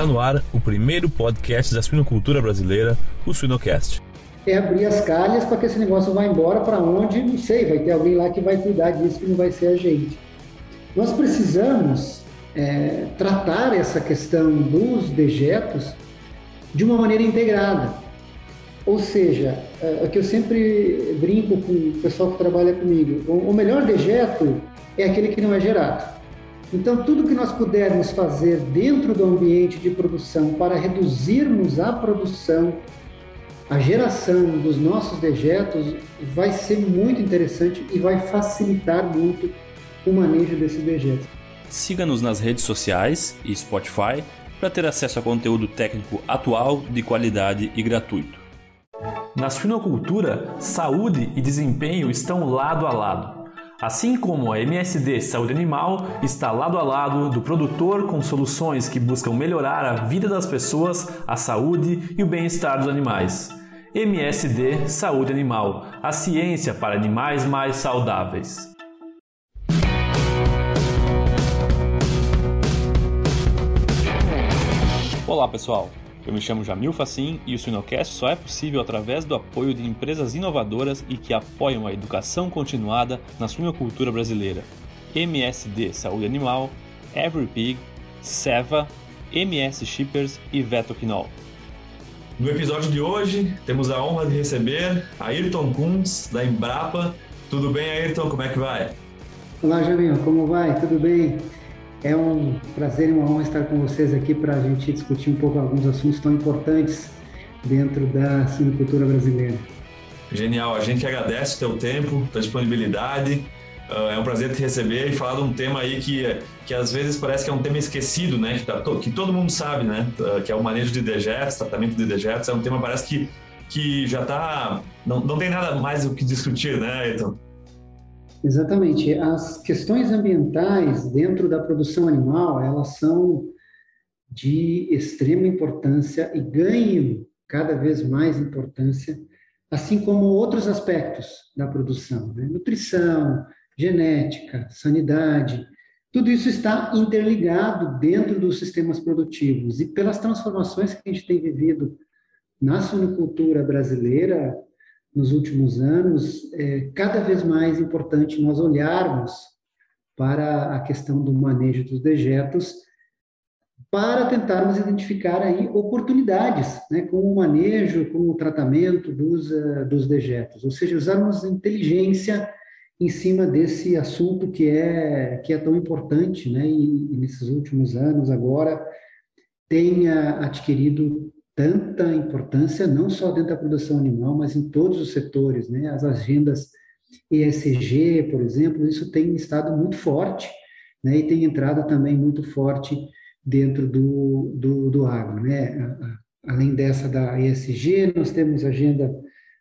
Está no ar o primeiro podcast da suinocultura brasileira, o Suinocast. É abrir as calhas para que esse negócio vá embora para onde, não sei, vai ter alguém lá que vai cuidar disso que não vai ser a gente. Nós precisamos é, tratar essa questão dos dejetos de uma maneira integrada. Ou seja, é, o que eu sempre brinco com o pessoal que trabalha comigo, o melhor dejeto é aquele que não é gerado. Então, tudo que nós pudermos fazer dentro do ambiente de produção para reduzirmos a produção, a geração dos nossos dejetos, vai ser muito interessante e vai facilitar muito o manejo desses dejetos. Siga-nos nas redes sociais e Spotify para ter acesso a conteúdo técnico atual, de qualidade e gratuito. Na suinocultura, saúde e desempenho estão lado a lado. Assim como a MSD Saúde Animal está lado a lado do produtor com soluções que buscam melhorar a vida das pessoas, a saúde e o bem-estar dos animais. MSD Saúde Animal, a ciência para animais mais saudáveis. Olá pessoal, eu me chamo Jamil Facim e o Sinocast só é possível através do apoio de empresas inovadoras e que apoiam a educação continuada na suinocultura brasileira. MSD Saúde Animal, EveryPig, Seva, MS Shippers e Vetoquinol. No episódio de hoje, temos a honra de receber Ayrton Kunz, da Embrapa. Tudo bem, Ayrton? Como é que vai? Olá, Jamil, como vai? Tudo bem? É um prazer e uma honra estar com vocês aqui para a gente discutir um pouco alguns assuntos tão importantes dentro da suinocultura brasileira. Genial, a gente agradece o teu tempo, tua disponibilidade. Ah, é um prazer te receber e falar de um tema aí que, que às vezes parece que é um tema esquecido, né? Que, tá, que todo mundo sabe, né? Ah, que é o manejo de dejetos, tratamento de dejetos. É um tema parece que, que já está... Não, não tem nada mais o que discutir, né, Ayrton? Exatamente. As questões ambientais dentro da produção animal, elas são de extrema importância e ganham cada vez mais importância, assim como outros aspectos da produção, né? nutrição, genética, sanidade, tudo isso está interligado dentro dos sistemas produtivos e pelas transformações que a gente tem vivido na suinocultura brasileira, nos últimos anos, é cada vez mais importante nós olharmos para a questão do manejo dos dejetos para tentarmos identificar aí oportunidades, né, com o manejo, com o tratamento dos, uh, dos dejetos, ou seja, usarmos inteligência em cima desse assunto que é que é tão importante, né, e, e nesses últimos anos agora tenha adquirido tanta importância, não só dentro da produção animal, mas em todos os setores, né? As agendas ESG, por exemplo, isso tem estado muito forte, né? E tem entrado também muito forte dentro do, do, do agro, né? Além dessa da ESG, nós temos agenda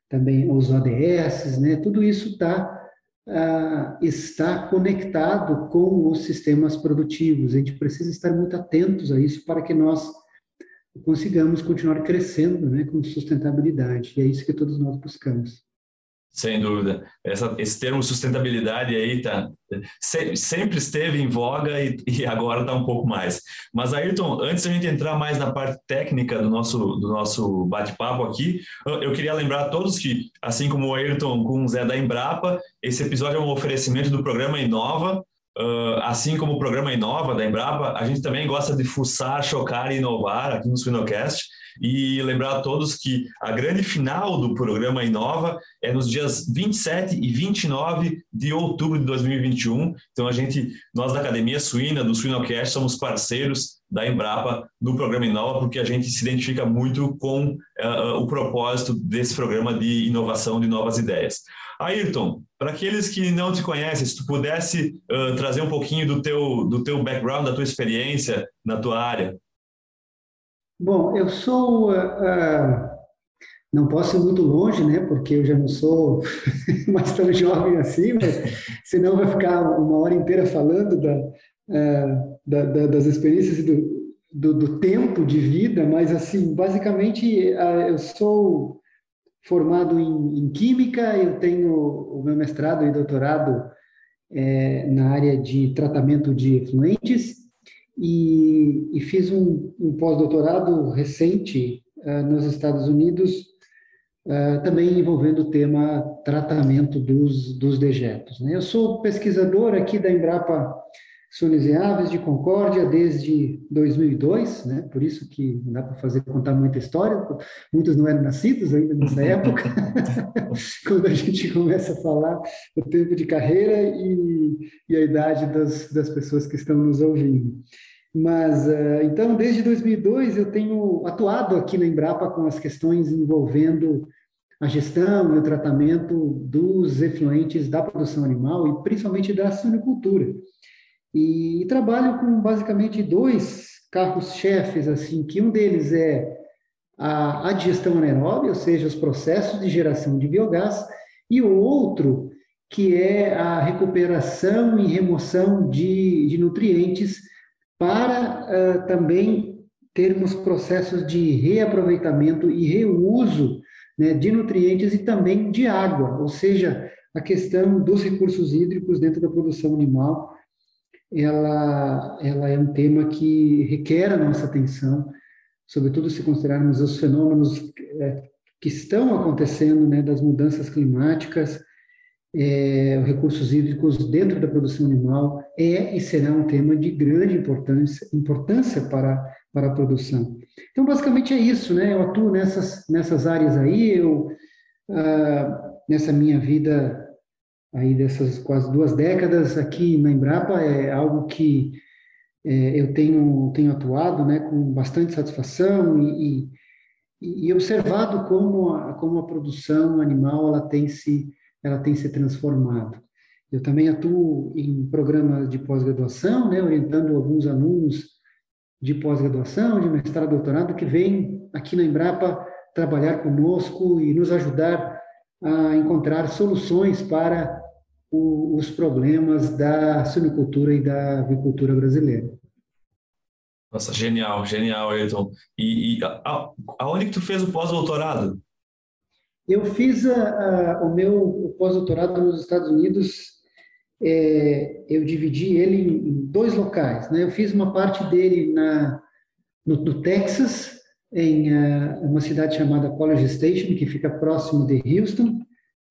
também os ODS, né? Tudo isso tá, uh, está conectado com os sistemas produtivos. A gente precisa estar muito atentos a isso para que nós consigamos continuar crescendo né, com sustentabilidade. E é isso que todos nós buscamos. Sem dúvida. Essa, esse termo sustentabilidade aí tá, se, sempre esteve em voga e, e agora está um pouco mais. Mas, Ayrton, antes da gente entrar mais na parte técnica do nosso, do nosso bate-papo aqui, eu queria lembrar a todos que, assim como o Ayrton com o Zé da Embrapa, esse episódio é um oferecimento do programa Inova, Uh, assim como o programa Inova da Embrapa, a gente também gosta de fuçar, chocar e inovar aqui no Suinocast. E lembrar a todos que a grande final do programa Inova é nos dias 27 e 29 de outubro de 2021. Então, a gente, nós da Academia Suína, do Suinocast, somos parceiros da Embrapa no programa Inova, porque a gente se identifica muito com uh, o propósito desse programa de inovação de novas ideias. Ayrton, para aqueles que não te conhecem, se tu pudesse uh, trazer um pouquinho do teu, do teu background, da tua experiência na tua área. Bom, eu sou. Uh, uh, não posso ir muito longe, né? Porque eu já não sou mais tão jovem assim, mas senão vai ficar uma hora inteira falando da, da, da, das experiências do, do, do, tempo de vida, mas assim, basicamente eu sou formado em, em, Química, eu tenho o meu mestrado e doutorado é, na área de tratamento de efluentes, e, e fiz um, um pós-doutorado recente uh, nos Estados Unidos, uh, também envolvendo o tema tratamento dos, dos dejetos. Né? Eu sou pesquisador aqui da Embrapa Sones e Aves de Concórdia desde 2002, né? Por isso que não dá para fazer contar muita história. Muitos não eram nascidos ainda nessa época, quando a gente começa a falar o tempo de carreira e, e a idade das, das pessoas que estão nos ouvindo. Mas uh, então, desde 2002 eu tenho atuado aqui na Embrapa com as questões envolvendo a gestão e o tratamento dos efluentes da produção animal e principalmente da suinicultura. E, e trabalho com basicamente dois carros-chefes, assim, que um deles é a, a digestão anaeróbia, ou seja, os processos de geração de biogás, e o outro que é a recuperação e remoção de, de nutrientes para uh, também termos processos de reaproveitamento e reuso né, de nutrientes e também de água, ou seja, a questão dos recursos hídricos dentro da produção animal ela, ela é um tema que requer a nossa atenção, sobretudo se considerarmos os fenômenos é, que estão acontecendo, né, das mudanças climáticas, é, recursos hídricos dentro da produção animal é e será um tema de grande importância, importância para, para a produção. Então, basicamente é isso, né? Eu atuo nessas, nessas áreas aí, eu, ah, nessa minha vida aí dessas quase duas décadas aqui na Embrapa é algo que é, eu tenho tenho atuado né com bastante satisfação e, e, e, observado como a, como a produção animal ela tem se ela tem se transformado. Eu também atuo em programas de pós-graduação né orientando alguns alunos de pós-graduação de mestrado doutorado que vêm aqui na Embrapa trabalhar conosco e nos ajudar a encontrar soluções para o, os problemas da suinicultura e da avicultura brasileira. Nossa, genial, genial, Ayrton. E, e a, aonde que tu fez o pós-doutorado? Eu fiz a, a, o meu pós-doutorado nos Estados Unidos, é, eu dividi ele em, em, dois locais. Né? Eu fiz uma parte dele na, no, no Texas, em uh, uma cidade chamada College Station, que fica próximo de Houston.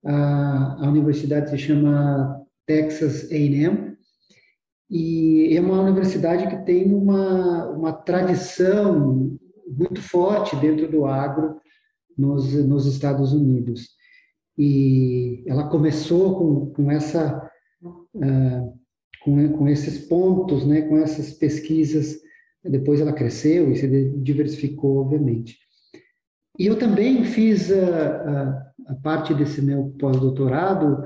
A, a universidade se chama Texas A&M e é uma universidade que tem uma, uma tradição muito forte dentro do agro nos, nos Estados Unidos. E ela começou com, com essa uh, com, com esses pontos, né, com essas pesquisas depois ela cresceu e se diversificou, obviamente. E eu também fiz a, a parte desse meu pós-doutorado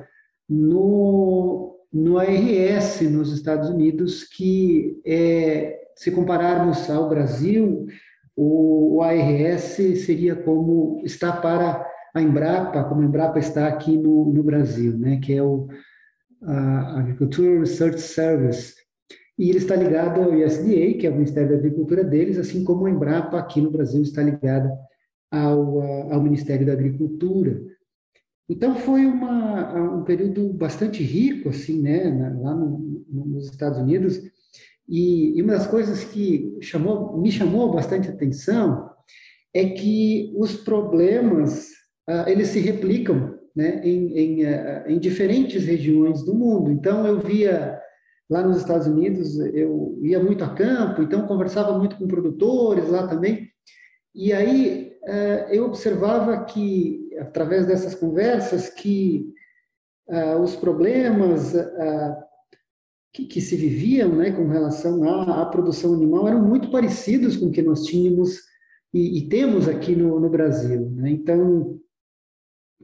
no, no ARS, nos Estados Unidos, que é, se compararmos ao Brasil, o, o ARS seria como está para a Embrapa, como a Embrapa está aqui no, no Brasil, né, que é o Agricultural Research Service, e ele está ligado ao USDA, que é o Ministério da Agricultura deles, assim como a Embrapa aqui no Brasil está ligada ao, ao Ministério da Agricultura. Então foi uma, um período bastante rico assim, né, lá no, nos Estados Unidos. E, e, uma das coisas que chamou, me chamou bastante atenção é que os problemas ah, eles se replicam, né, em, em, ah, em diferentes regiões do mundo. Então eu via Lá nos Estados Unidos, eu ia muito a campo, então conversava muito com produtores lá também. E aí eu observava que, através dessas conversas, que eh, os problemas eh, que, que, se viviam né, com relação à, à, produção animal eram muito parecidos com o que nós tínhamos e, e temos aqui no, no Brasil. Né? Então,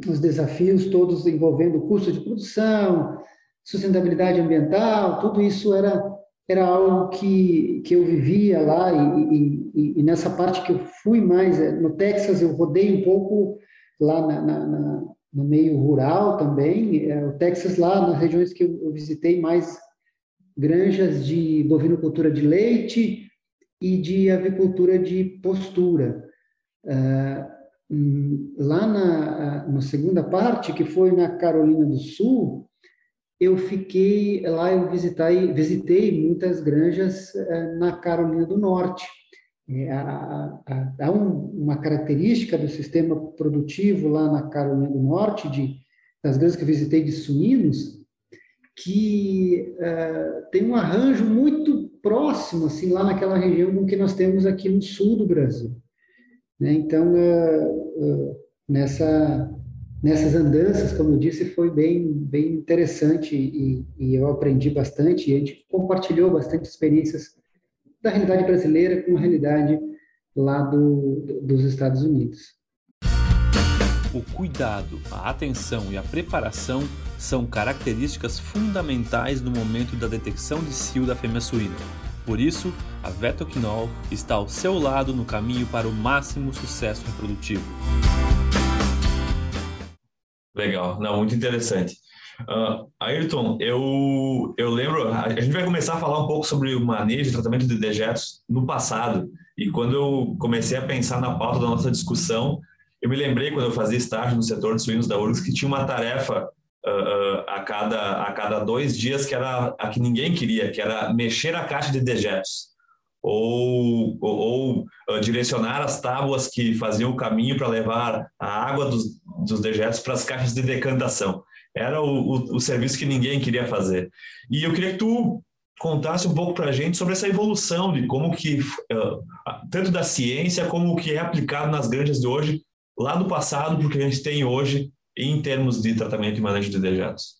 os desafios todos envolvendo custo de produção, sustentabilidade ambiental, tudo isso era, era algo que, que eu vivia lá e, e, e nessa parte que eu fui mais, é, no Texas eu rodei um pouco lá na, na, na, no meio rural também, é, o Texas lá nas regiões que eu, eu visitei mais granjas de bovinocultura de leite e de avicultura de postura. Uh, lá na, na segunda parte, que foi na Carolina do Sul, eu fiquei lá, eu visitei, visitei muitas granjas eh, na Carolina do Norte. Há um, uma característica do sistema produtivo lá na Carolina do Norte, de, das granjas que eu visitei de suínos, que uh, tem um arranjo muito próximo, assim, lá naquela região com que nós temos aqui no sul do Brasil. Né? Então, uh, nessa nessas andanças, como eu disse, foi bem, bem interessante e, e, eu aprendi bastante e a gente compartilhou bastante experiências da realidade brasileira com a realidade lá do, dos Estados Unidos. O cuidado, a atenção e a preparação são características fundamentais no momento da detecção de cio da fêmea suína. Por isso, a Vetoquinol está ao seu lado no caminho para o máximo sucesso reprodutivo. Legal, não, muito interessante. Uh, Ayrton, eu, eu lembro, a gente vai começar a falar um pouco sobre o manejo e tratamento de dejetos no passado. E quando eu comecei a pensar na pauta da nossa discussão, eu me lembrei quando eu fazia estágio no setor de suínos da URGS que tinha uma tarefa uh, uh, a, cada, a cada dois dias que era a que ninguém queria, que era mexer a caixa de dejetos ou, ou, ou direcionar as tábuas que faziam o caminho para levar a água dos, dos dejetos para as caixas de decantação. Era o, o, o, serviço que ninguém queria fazer. E eu queria que tu contasse um pouco para a gente sobre essa evolução de como que, uh, tanto da ciência como o que é aplicado nas granjas de hoje, lá do passado, porque a gente tem hoje em termos de tratamento e manejo de dejetos.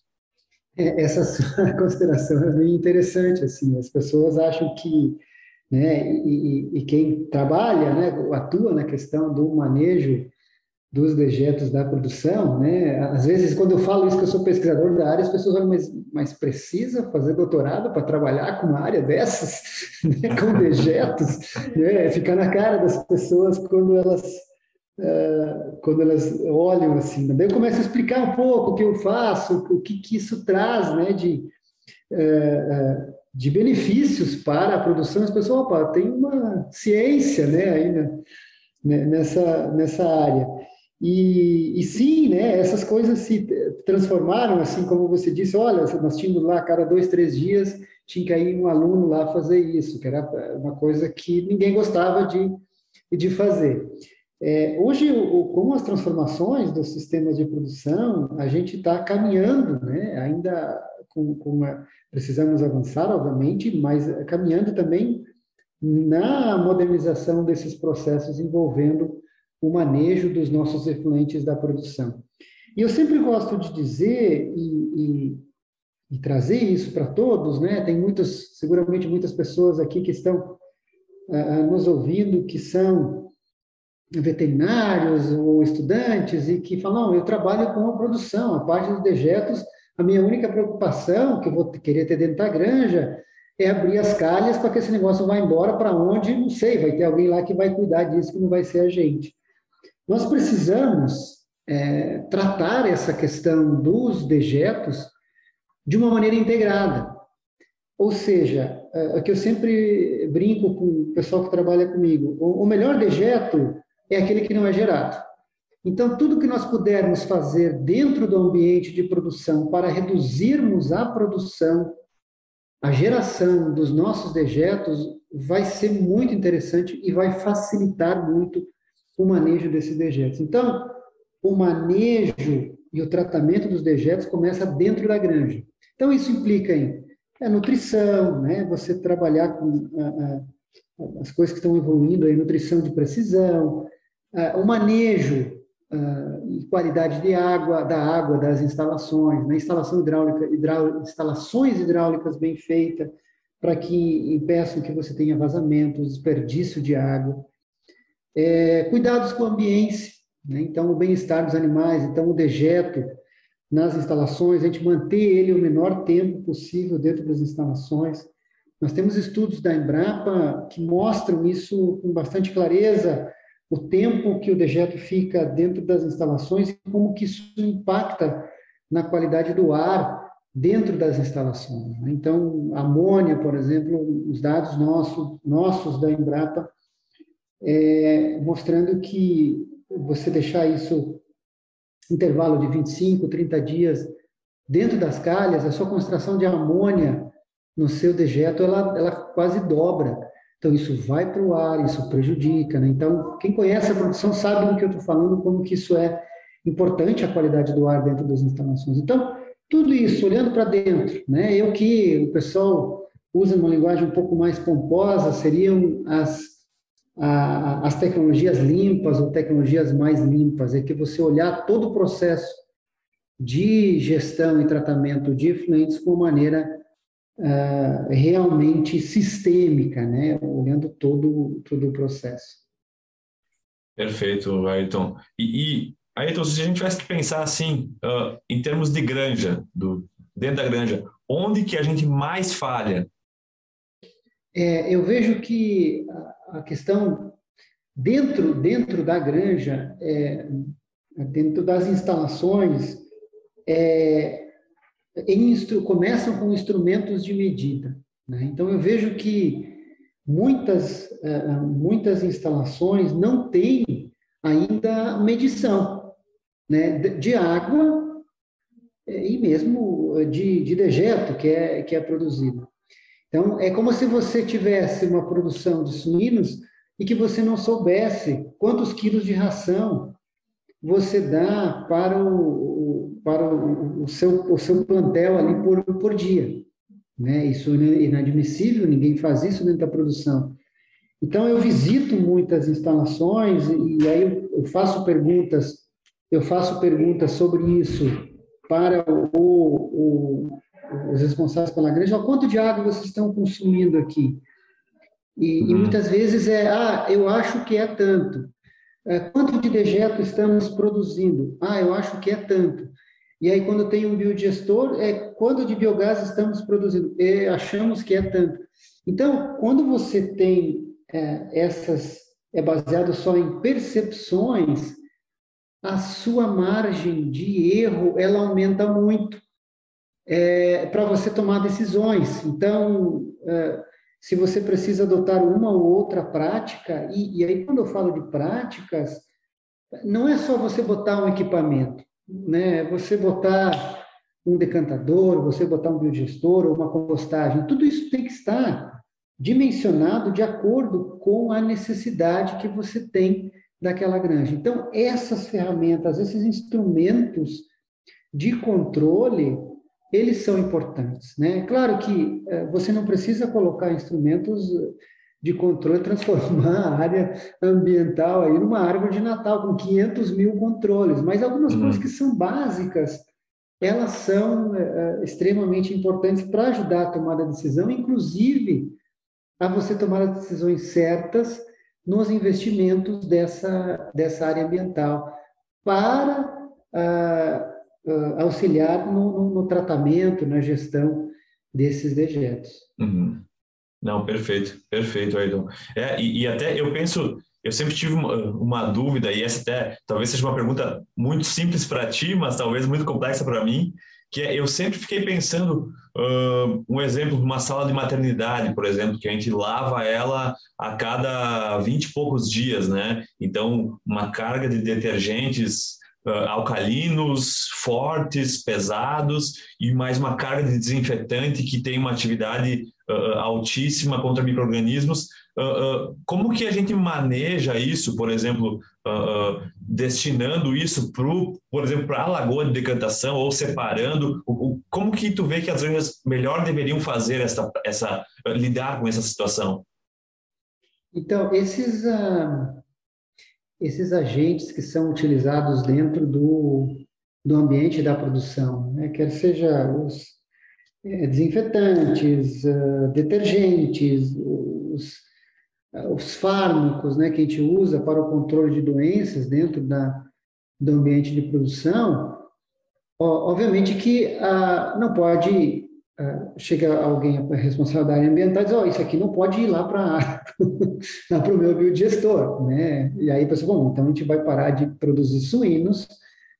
É, essa consideração é bem interessante. Assim, as pessoas acham que né? E, e, quem trabalha, né, atua na questão do manejo dos dejetos da produção, né? Às vezes, quando eu falo isso que eu sou pesquisador da área, as pessoas falam, mas, mas precisa fazer doutorado para trabalhar com uma área dessas, né? com dejetos, né? Ficar na cara das pessoas quando elas uh, quando elas olham assim. Daí eu começo a explicar um pouco o que eu faço, o que, que isso traz, né? De uh, uh, de benefícios para a produção, as pessoas, opa, tem uma ciência né, aí né, nessa, nessa área. E, e, sim, né, essas coisas se transformaram, assim como você disse, olha, nós tínhamos lá, a cada dois, três dias, tinha que ir um aluno lá fazer isso, que era uma coisa que ninguém gostava de, de fazer. É, hoje, o, com as transformações dos sistemas de produção, a gente está caminhando, né, ainda com, com a, precisamos avançar, obviamente, mas caminhando também na modernização desses processos envolvendo o manejo dos nossos efluentes da produção. E eu sempre gosto de dizer e, e, e trazer isso para todos, né? Tem muitas, seguramente muitas pessoas aqui que estão uh, nos ouvindo que são veterinários ou estudantes e que falam, eu trabalho com a produção, a parte dos dejetos a minha única preocupação, que eu vou querer ter dentro da granja, é abrir as calhas para que esse negócio vá embora para onde, não sei, vai ter alguém lá que vai cuidar disso, que não vai ser a gente. Nós precisamos é, tratar essa questão dos dejetos de uma maneira integrada. Ou seja, é, o que eu sempre brinco com o pessoal que trabalha comigo, o melhor dejeto é aquele que não é gerado. Então, tudo que nós pudermos fazer dentro do ambiente de produção para reduzirmos a produção, a geração dos nossos dejetos, vai ser muito interessante e vai facilitar muito o manejo desses dejetos. Então, o manejo e o tratamento dos dejetos começa dentro da granja. Então, isso implica em é, nutrição, né? você trabalhar com a, a, as coisas que estão evoluindo, a nutrição de precisão, a, o manejo e qualidade de água, da água das instalações, né? instalação hidráulica, hidráulica, instalações hidráulicas bem feitas, para que impeçam que você tenha vazamentos, desperdício de água. É, cuidados com o ambiente, né? então o bem-estar dos animais, então o dejeto nas instalações, a gente manter ele o menor tempo possível dentro das instalações. Nós temos estudos da Embrapa que mostram isso com bastante clareza, o tempo que o dejeto fica dentro das instalações e como que isso impacta na qualidade do ar dentro das instalações. Né? Então, amônia, por exemplo, os dados nossos, nossos da Embrapa, é, mostrando que você deixar isso intervalo de 25, 30 dias dentro das calhas, a sua concentração de amônia no seu dejeto, ela, ela quase dobra. Então, isso vai para o ar, isso prejudica. Né? Então, quem conhece a produção sabe do que eu estou falando, como que isso é importante, a qualidade do ar dentro das instalações. Então, tudo isso, olhando para dentro, né? eu que o pessoal usa uma linguagem um pouco mais pomposa, seriam as, a, as tecnologias limpas ou tecnologias mais limpas, é que você olhar todo o processo de gestão e tratamento de efluentes com maneira uh, realmente sistêmica, né? olhando todo, todo o processo. Perfeito, Ayrton. E, e Ayrton, se a gente tivesse que pensar assim, uh, em termos de granja, do, dentro da granja, onde que a gente mais falha? É, eu vejo que a questão dentro dentro da granja, é, dentro das instalações, é, em, começam com instrumentos de medida. Né? Então, eu vejo que muitas, é, muitas instalações não têm ainda medição né? de água é, e mesmo de, de dejeto que é, que é produzido. Então, é como se você tivesse uma produção de suínos e que você não soubesse quantos quilos de ração você dá para o, para o, seu, o seu plantel ali por, por dia. Né? Isso é inadmissível, ninguém faz isso dentro da produção. Então, eu visito muitas instalações e aí eu faço perguntas, eu faço perguntas sobre isso para o, o os responsáveis pela igreja, quanto de água vocês estão consumindo aqui? E, uhum. e, muitas vezes é, ah, eu acho que é tanto. É, quanto de dejeto estamos produzindo? Ah, eu acho que é tanto. E aí, quando tem um biodigestor, é quanto de biogás estamos produzindo? É, achamos que é tanto. Então, quando você tem é, essas, é baseado só em percepções, a sua margem de erro, ela aumenta muito é, para você tomar decisões. Então, é, se você precisa adotar uma ou outra prática, e, e, aí quando eu falo de práticas, não é só você botar um equipamento, né? Você botar um decantador, você botar um biodigestor ou uma compostagem, tudo isso tem que estar dimensionado de acordo com a necessidade que você tem daquela granja. Então, essas ferramentas, esses instrumentos de controle, eles são importantes. Né? Claro que é, você não precisa colocar instrumentos de controle, transformar a área ambiental aí numa árvore de Natal com 500 mil controles, mas algumas uhum. coisas que são básicas, elas são é, extremamente importantes para ajudar a tomar a decisão, inclusive a você tomar as decisões certas nos investimentos dessa, dessa área ambiental, para uh, uh, auxiliar no, no, no, tratamento, na gestão desses dejetos. Uhum. Não, perfeito, perfeito, Aydon. É, e, e, até eu penso, eu sempre tive uma, uma, dúvida, e essa até talvez seja uma pergunta muito simples para ti, mas talvez muito complexa para mim, que é, eu sempre fiquei pensando, uh, um exemplo de uma sala de maternidade, por exemplo, que a gente lava ela a cada 20 e poucos dias, né? Então, uma carga de detergentes alcalinos, fortes, pesados e mais uma carga de desinfetante que tem uma atividade altíssima contra microrganismos. Como que a gente maneja isso, por exemplo, destinando isso para, por exemplo, para a lagoa de decantação ou separando? Como que tu vê que as granjas melhor deveriam fazer essa, essa lidar com essa situação? Então, esses uh, esses agentes que são utilizados dentro do, do ambiente da produção, né? quer seja os é, desinfetantes, uh, detergentes, os, uh, os fármacos né, que a gente usa para o controle de doenças dentro da, do ambiente de produção, ó, obviamente que uh, não pode chega alguém responsável da área ambiental e diz, oh, isso aqui não pode ir lá para o meu biodigestor, né? E aí a pessoa, bom, então a gente vai parar de produzir suínos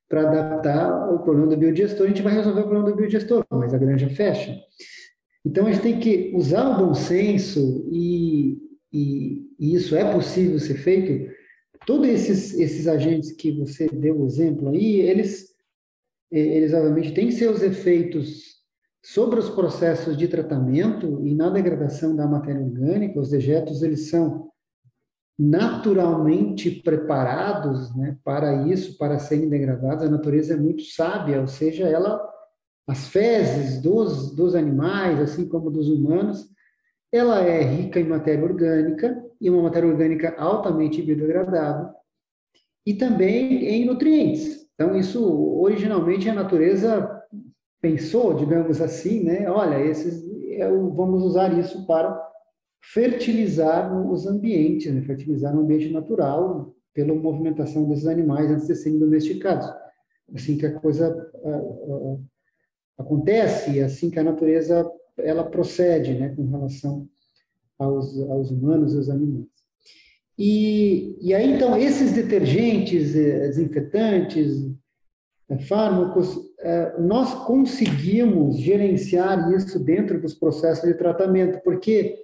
para adaptar o problema do biodigestor, a gente vai resolver o problema do biodigestor, mas a granja fecha. Então a gente tem que usar o bom senso e, e, e isso é possível ser feito. Todos esses, esses agentes que você deu o exemplo aí, eles eles obviamente têm seus efeitos sobre os processos de tratamento e na degradação da matéria orgânica. Os dejetos eles são naturalmente preparados né, para isso, para serem degradados. A natureza é muito sábia, ou seja, ela, as fezes dos, dos animais, assim como dos humanos, ela é rica em matéria orgânica, e uma matéria orgânica altamente biodegradável, e também em nutrientes. Então, isso, originalmente, a natureza pensou, digamos assim, né? Olha, esses, vamos usar isso para fertilizar os ambientes, né? fertilizar no ambiente natural pela movimentação desses animais antes de serem domesticados. Assim que a coisa uh, uh, acontece, assim que a natureza ela procede, né, com relação aos, aos humanos e aos animais. E, e aí, então, esses detergentes, eh, desinfetantes, eh, fármacos, nós conseguimos gerenciar isso dentro dos processos de tratamento, porque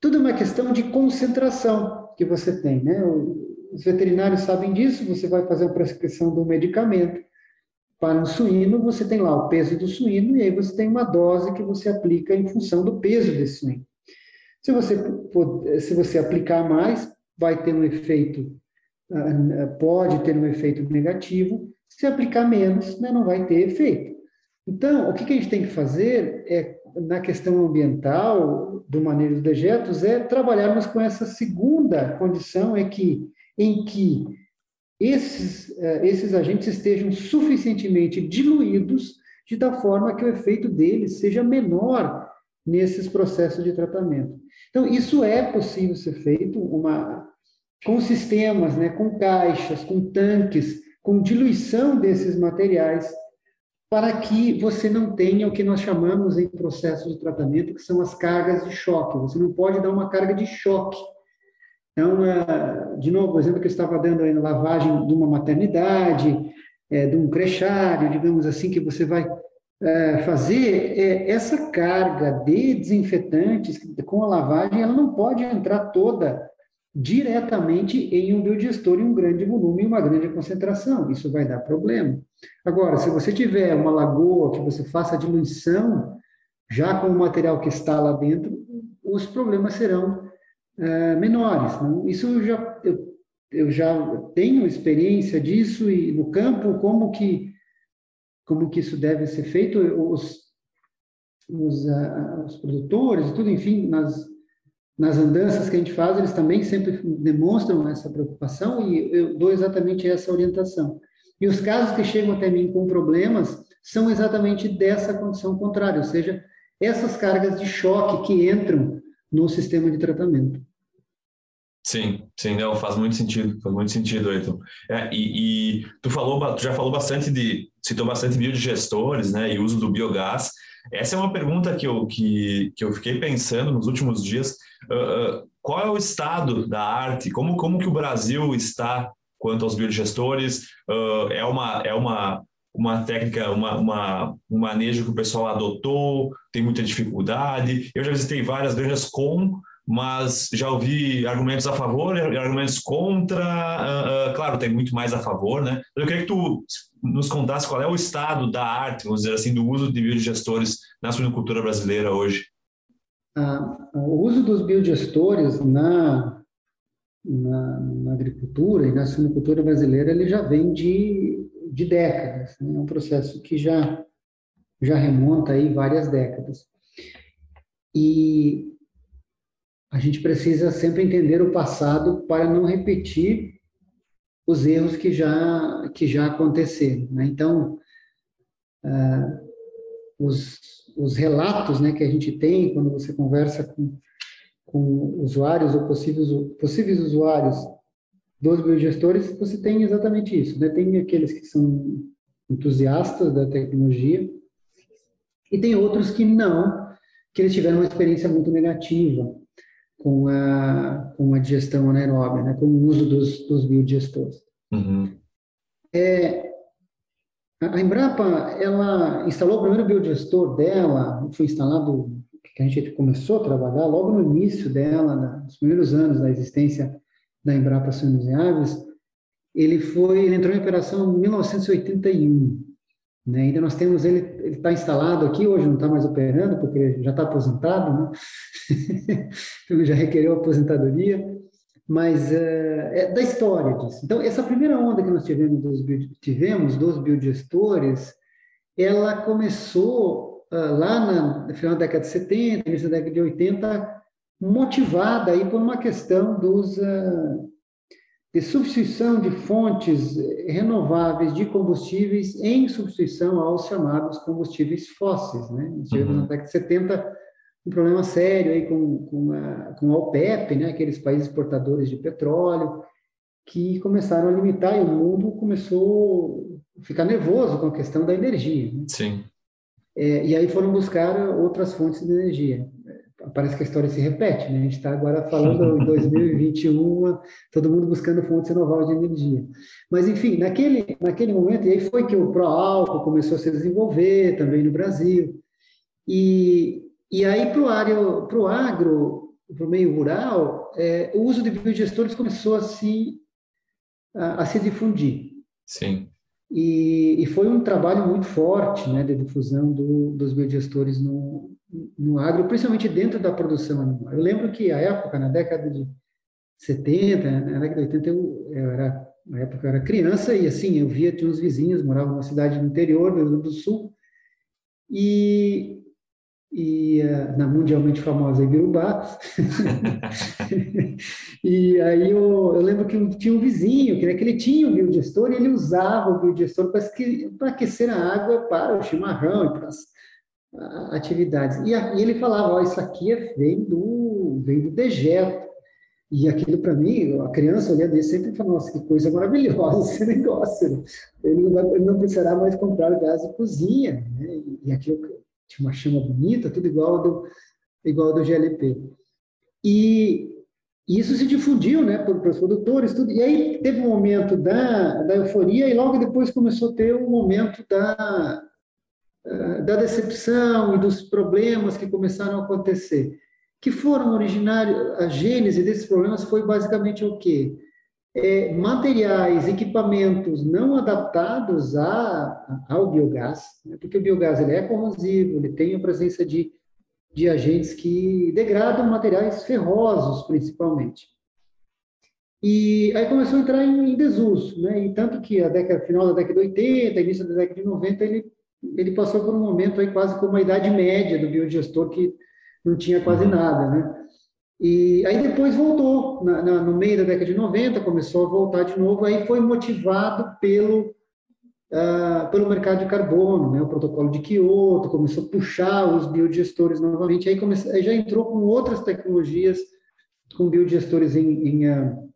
tudo é uma questão de concentração que você tem, né? Os veterinários sabem disso, você vai fazer a prescrição do medicamento para um suíno, você tem lá o peso do suíno e aí você tem uma dose que você aplica em função do peso desse suíno. Se você, se você aplicar mais, vai ter um efeito, pode ter um efeito negativo, se aplicar menos, né, não vai ter efeito. Então, o que, a gente tem que fazer é, na questão ambiental do manejo dos dejetos, é trabalharmos com essa segunda condição, é que, em que esses, eh, esses agentes estejam suficientemente diluídos de tal forma que o efeito deles seja menor nesses processos de tratamento. Então, isso é possível ser feito uma, com sistemas, né, com caixas, com tanques, com diluição desses materiais, para que você não tenha o que nós chamamos em processo de tratamento, que são as cargas de choque. Você não pode dar uma carga de choque. Então, é, de novo, o exemplo que eu estava dando aí na lavagem de uma maternidade, é, de um crechário, digamos assim, que você vai é, fazer essa carga de desinfetantes com a lavagem, ela não pode entrar toda diretamente em um biodigestor em um grande volume e uma grande concentração. Isso vai dar problema. Agora, se você tiver uma lagoa que você faça a diluição já com o material que está lá dentro, os problemas serão uh, menores. Não? Isso eu já, eu, eu já tenho experiência disso e no campo, como que, como que isso deve ser feito, os, os, uh, os produtores, tudo, enfim, nas nas andanças que a gente faz, eles também sempre demonstram essa preocupação e eu dou exatamente essa orientação. E os casos que chegam até mim com problemas são exatamente dessa condição contrária, ou seja, essas cargas de choque que entram no sistema de tratamento. Sim, sim, não, faz muito sentido, faz muito sentido, Ayrton. É, e, e, tu falou, tu já falou bastante de, citou bastante biodigestores, né, e uso do biogás. Essa é uma pergunta que eu, que, que eu fiquei pensando nos últimos dias. Uh, uh, qual é o estado da arte? Como, como que o Brasil está quanto aos biodigestores? Uh, é uma, é uma, uma técnica, uma, uma, um manejo que o pessoal adotou, tem muita dificuldade. Eu já visitei várias granjas com mas já ouvi argumentos a favor e argumentos contra. Uh, uh, claro, tem muito mais a favor, né? Eu queria que tu nos contasse qual é o estado da arte, vamos dizer assim, do uso de biodigestores na suinocultura brasileira hoje. Ah, o uso dos biodigestores na, na, na, agricultura e na suinocultura brasileira ele já vem de, de décadas. Né? É um processo que já, já remonta aí várias décadas. E a gente precisa sempre entender o passado para não repetir os erros que já que já aconteceram. Né? Então, uh, os, os relatos né, que a gente tem quando você conversa com, com usuários ou possíveis, possíveis usuários dos biogestores, você tem exatamente isso. Né? Tem aqueles que são entusiastas da tecnologia e tem outros que não, que eles tiveram uma experiência muito negativa com a, com a digestão anaeróbia, né, com o uso dos, dos biodigestores. Uhum. É, a Embrapa, ela instalou o primeiro biodigestor dela, foi instalado, que a gente começou a trabalhar logo no início dela, nos primeiros anos da existência da Embrapa Suínos e Aves, ele foi, ele entrou em operação em 1981. Né? Ainda nós temos ele, ele está instalado aqui, hoje não está mais operando, porque já está aposentado, né? então já requereu aposentadoria, mas uh, é da história disso. Então, essa primeira onda que nós tivemos dos, tivemos dos biodigestores, ela começou uh, lá no final da década de 70, início da década de 80, motivada aí por uma questão dos, uh, de substituição de fontes renováveis de combustíveis em substituição aos chamados combustíveis fósseis. Né? Nós tivemos uhum. na década de 70 um problema sério aí com, com, a, com a OPEP, né? aqueles países exportadores de petróleo, que começaram a limitar e o mundo começou a ficar nervoso com a questão da energia. Né? Sim. É, e aí foram buscar outras fontes de energia parece que a história se repete, né? A gente está agora falando em 2021, todo mundo buscando fontes renováveis de energia. Mas, enfim, naquele, naquele momento, e aí foi que o pró-álcool começou a se desenvolver também no Brasil. E, e aí, para o agro, para o meio rural, é, o uso de biodigestores começou a se, a, a se difundir. Sim. E, e, foi um trabalho muito forte né, de difusão do, dos biodigestores no, no agro, principalmente dentro da produção animal. Eu lembro que a época, na década de 70, na década de 80, eu, eu era, na época eu era criança e assim, eu via, tinha uns vizinhos, moravam numa cidade no interior do Rio Grande do Sul, e, e uh, na mundialmente famosa Ibirubá. e aí eu, eu, lembro que tinha um vizinho, que, né, que ele tinha o biodigestor e ele usava o biodigestor para aquecer a água para o chimarrão e para as atividades. E, e ele falava, ó, isso aqui é, vem, do, vem do dejeto. E aquilo para mim, a criança olhando isso sempre fala, nossa, que coisa maravilhosa esse negócio. Ele não, vai, ele não precisará mais comprar gás de cozinha. Né? E, aquilo tinha uma chama bonita, tudo igual ao do, igual ao do GLP. E, e isso se difundiu né, para, os produtores. Tudo. E aí teve um momento da, da euforia e logo depois começou a ter um momento da, da decepção e dos problemas que começaram a acontecer, que foram originários, a gênese desses problemas foi basicamente o quê? É, materiais, equipamentos não adaptados a, ao biogás, né? porque o biogás ele é corrosivo, ele tem a presença de, de agentes que degradam materiais ferrosos, principalmente. E aí começou a entrar em, em desuso, né? E tanto que a década final da década de 80, início da década de 90, ele ele passou por um momento aí quase como a idade média do biodigestor, que não tinha quase uhum. nada, né? E aí depois voltou, na, na, no meio da década de 90, começou a voltar de novo, aí foi motivado pelo, uh, pelo mercado de carbono, né? o protocolo de Kyoto, começou a puxar os biodigestores novamente, aí, comece, aí já entrou com outras tecnologias, com biodigestores em, em, uh,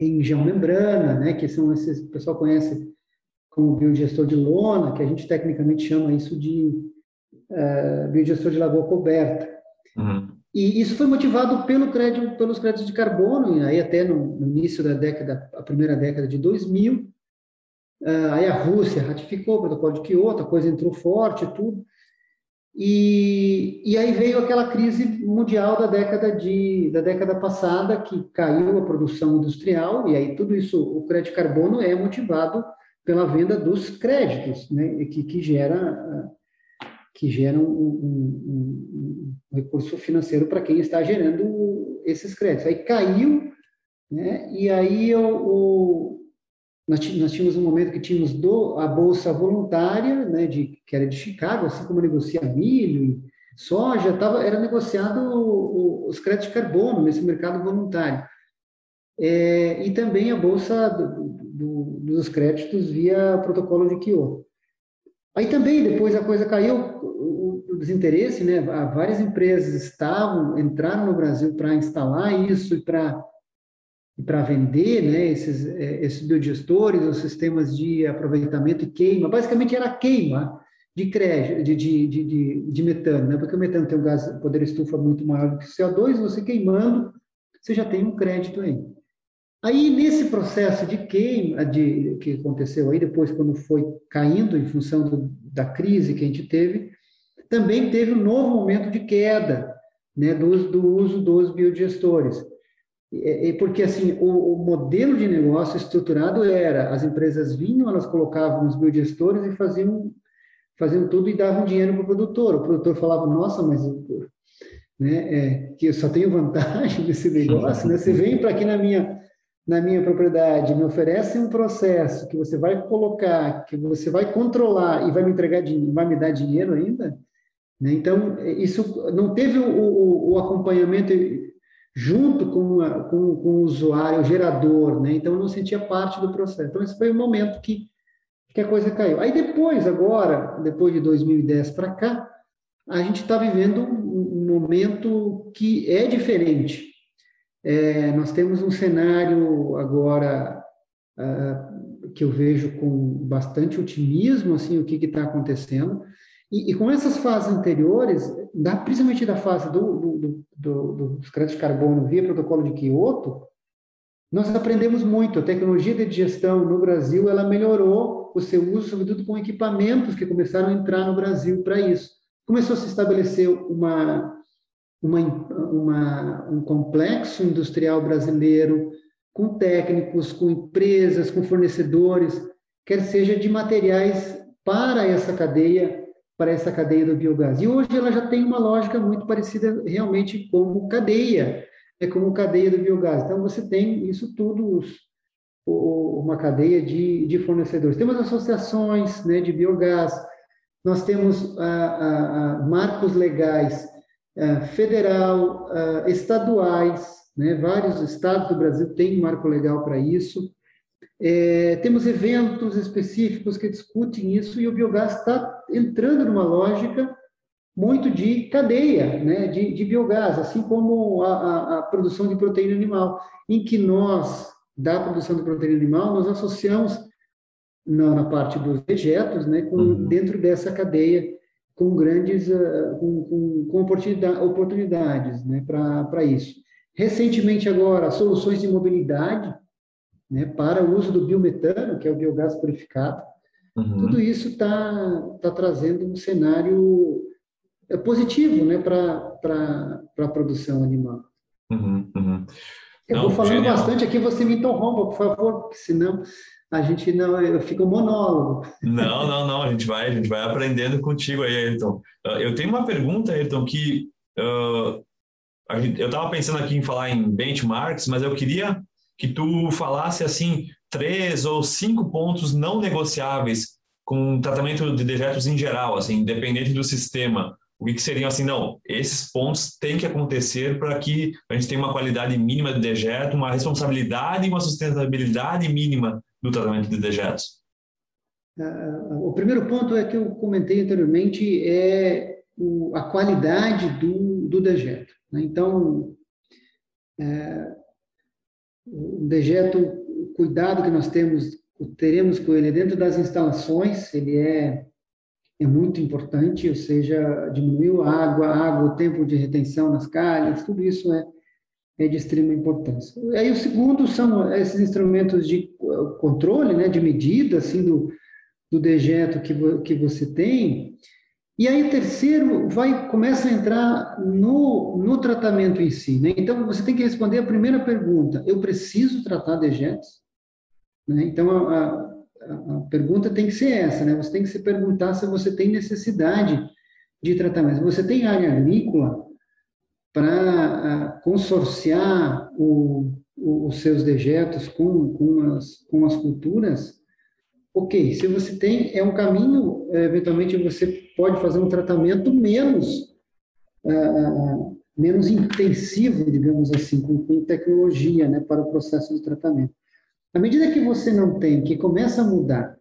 em geomembrana, né? que são esses, o pessoal conhece como biodigestor de lona, que a gente tecnicamente chama isso de uh, biodigestor de lagoa coberta. Uhum. E isso foi motivado pelo crédito, pelos créditos de carbono, e aí até no, no início da década, a primeira década de 2000, uh, eh, aí a Rússia ratificou o protocolo de Kyoto, a coisa entrou forte e tudo, e, e aí veio aquela crise mundial da década de da década passada que caiu a produção industrial e aí tudo isso o crédito de carbono é motivado pela venda dos créditos, né, que, que gera que geram um, um, um, recurso financeiro para quem está gerando esses créditos. Aí caiu, né, e aí o, o nós, tínhamos um momento que tínhamos do, a bolsa voluntária, né, de, que era de Chicago, assim como negocia milho soja, tava, era negociado o, o, os créditos de carbono nesse mercado voluntário. É, e também a bolsa do, do, dos créditos via protocolo de Kyoto. Aí também, depois a coisa caiu, o, o desinteresse, né? Várias empresas estavam, entraram no Brasil para instalar isso e para e para vender né, esses, é, esses biodigestores, os sistemas de aproveitamento e queima. Basicamente era queima de crédito, de, de, de, de, metano, né? porque o metano tem um gás, poder estufa muito maior do que o CO2, você queimando, você já tem um crédito aí. Aí, nesse processo de queima de, que aconteceu aí, depois, quando foi caindo em função do, da crise que a gente teve, também teve um novo momento de queda né, do, do uso dos biodigestores. é, é porque assim o, o, modelo de negócio estruturado era as empresas vinham, elas colocavam os biodigestores e faziam faziam tudo e davam dinheiro para o produtor. O produtor falava: Nossa, mas né, é, que eu só tenho vantagem nesse negócio. Né? Você vem para aqui na minha na minha propriedade, me oferece um processo que você vai colocar, que você vai controlar e vai me entregar vai me dar dinheiro ainda. Né? Então isso não teve o, o, o acompanhamento junto com, a, com, com, o usuário, o gerador, né? Então, eu não sentia parte do processo. Então, esse foi o momento que, que a coisa caiu. Aí, depois, agora, depois de 2010 para cá, a gente está vivendo um momento que é diferente. É, nós temos um cenário agora uh, que eu vejo com bastante otimismo, assim, o que está acontecendo. E, e, com essas fases anteriores, da, principalmente da fase do, do, do, do, dos créditos de carbono via protocolo de Kyoto, nós aprendemos muito. A tecnologia de digestão no Brasil, ela melhorou o seu uso, sobretudo com equipamentos que começaram a entrar no Brasil para isso. Começou a se estabelecer uma, uma, uma, um complexo industrial brasileiro com técnicos, com empresas, com fornecedores, quer seja de materiais para essa cadeia para essa cadeia do biogás. E hoje ela já tem uma lógica muito parecida realmente como cadeia, é como cadeia do biogás. Então você tem isso tudo, uma cadeia de, de fornecedores. Temos associações né, de biogás, nós temos marcos legais federal, estaduais, né, vários estados do Brasil têm marco legal para isso. É, temos eventos específicos que discutem isso e o biogás está entrando numa lógica muito de cadeia né, de, de biogás, assim como a, a, a, produção de proteína animal, em que nós, da produção de proteína animal, nós associamos na, na parte dos dejetos, né, com, uhum. dentro dessa cadeia, com grandes, uh, com, com, com oportunidade, oportunidades né, para isso. Recentemente agora, soluções de mobilidade, né, para o uso do biometano, que é o biogás purificado. Uhum. Tudo isso está tá trazendo um cenário é, positivo né, para a produção animal. Uhum, uhum. Eu estou falando genial. bastante aqui, você me interrompa, por favor, porque senão a gente não, eu fico monólogo. Não, não, não, a gente vai, a gente vai aprendendo contigo aí, Ayrton. Ah, eu tenho uma pergunta, Ayrton, que uh, eu estava pensando aqui em falar em benchmarks, mas eu queria que tu falasse assim três ou cinco pontos não negociáveis com tratamento de dejetos em geral, assim, independente do sistema. O que, seriam assim, não, esses pontos têm que acontecer para que a gente tenha uma qualidade mínima de dejeto, uma responsabilidade e uma sustentabilidade mínima do tratamento de dejetos. Uh, o primeiro ponto é que eu comentei anteriormente é a qualidade do, do dejeto. Né? Então, é, o dejeto, o cuidado que nós temos, teremos com ele dentro das instalações, ele é, é muito importante, ou seja, diminuiu a água, a água, o tempo de retenção nas calhas, tudo isso é, é de extrema importância. Aí o segundo são esses instrumentos de controle, né, de medida, assim, do, do dejeto que, que você tem, e aí terceiro vai começa a entrar no, no tratamento em si. Né? Então você tem que responder a primeira pergunta: eu preciso tratar dejetos? Né? Então a, a, a, pergunta tem que ser essa, né? Você tem que se perguntar se você tem necessidade de tratamento. Você tem área agrícola para consorciar o, os seus dejetos com, com, as, com as culturas? Ok, se você tem, é um caminho, é, eventualmente você pode fazer um tratamento menos, uh, menos intensivo, digamos assim, com, com, tecnologia, né, para o processo de tratamento. À medida que você não tem, que começa a mudar,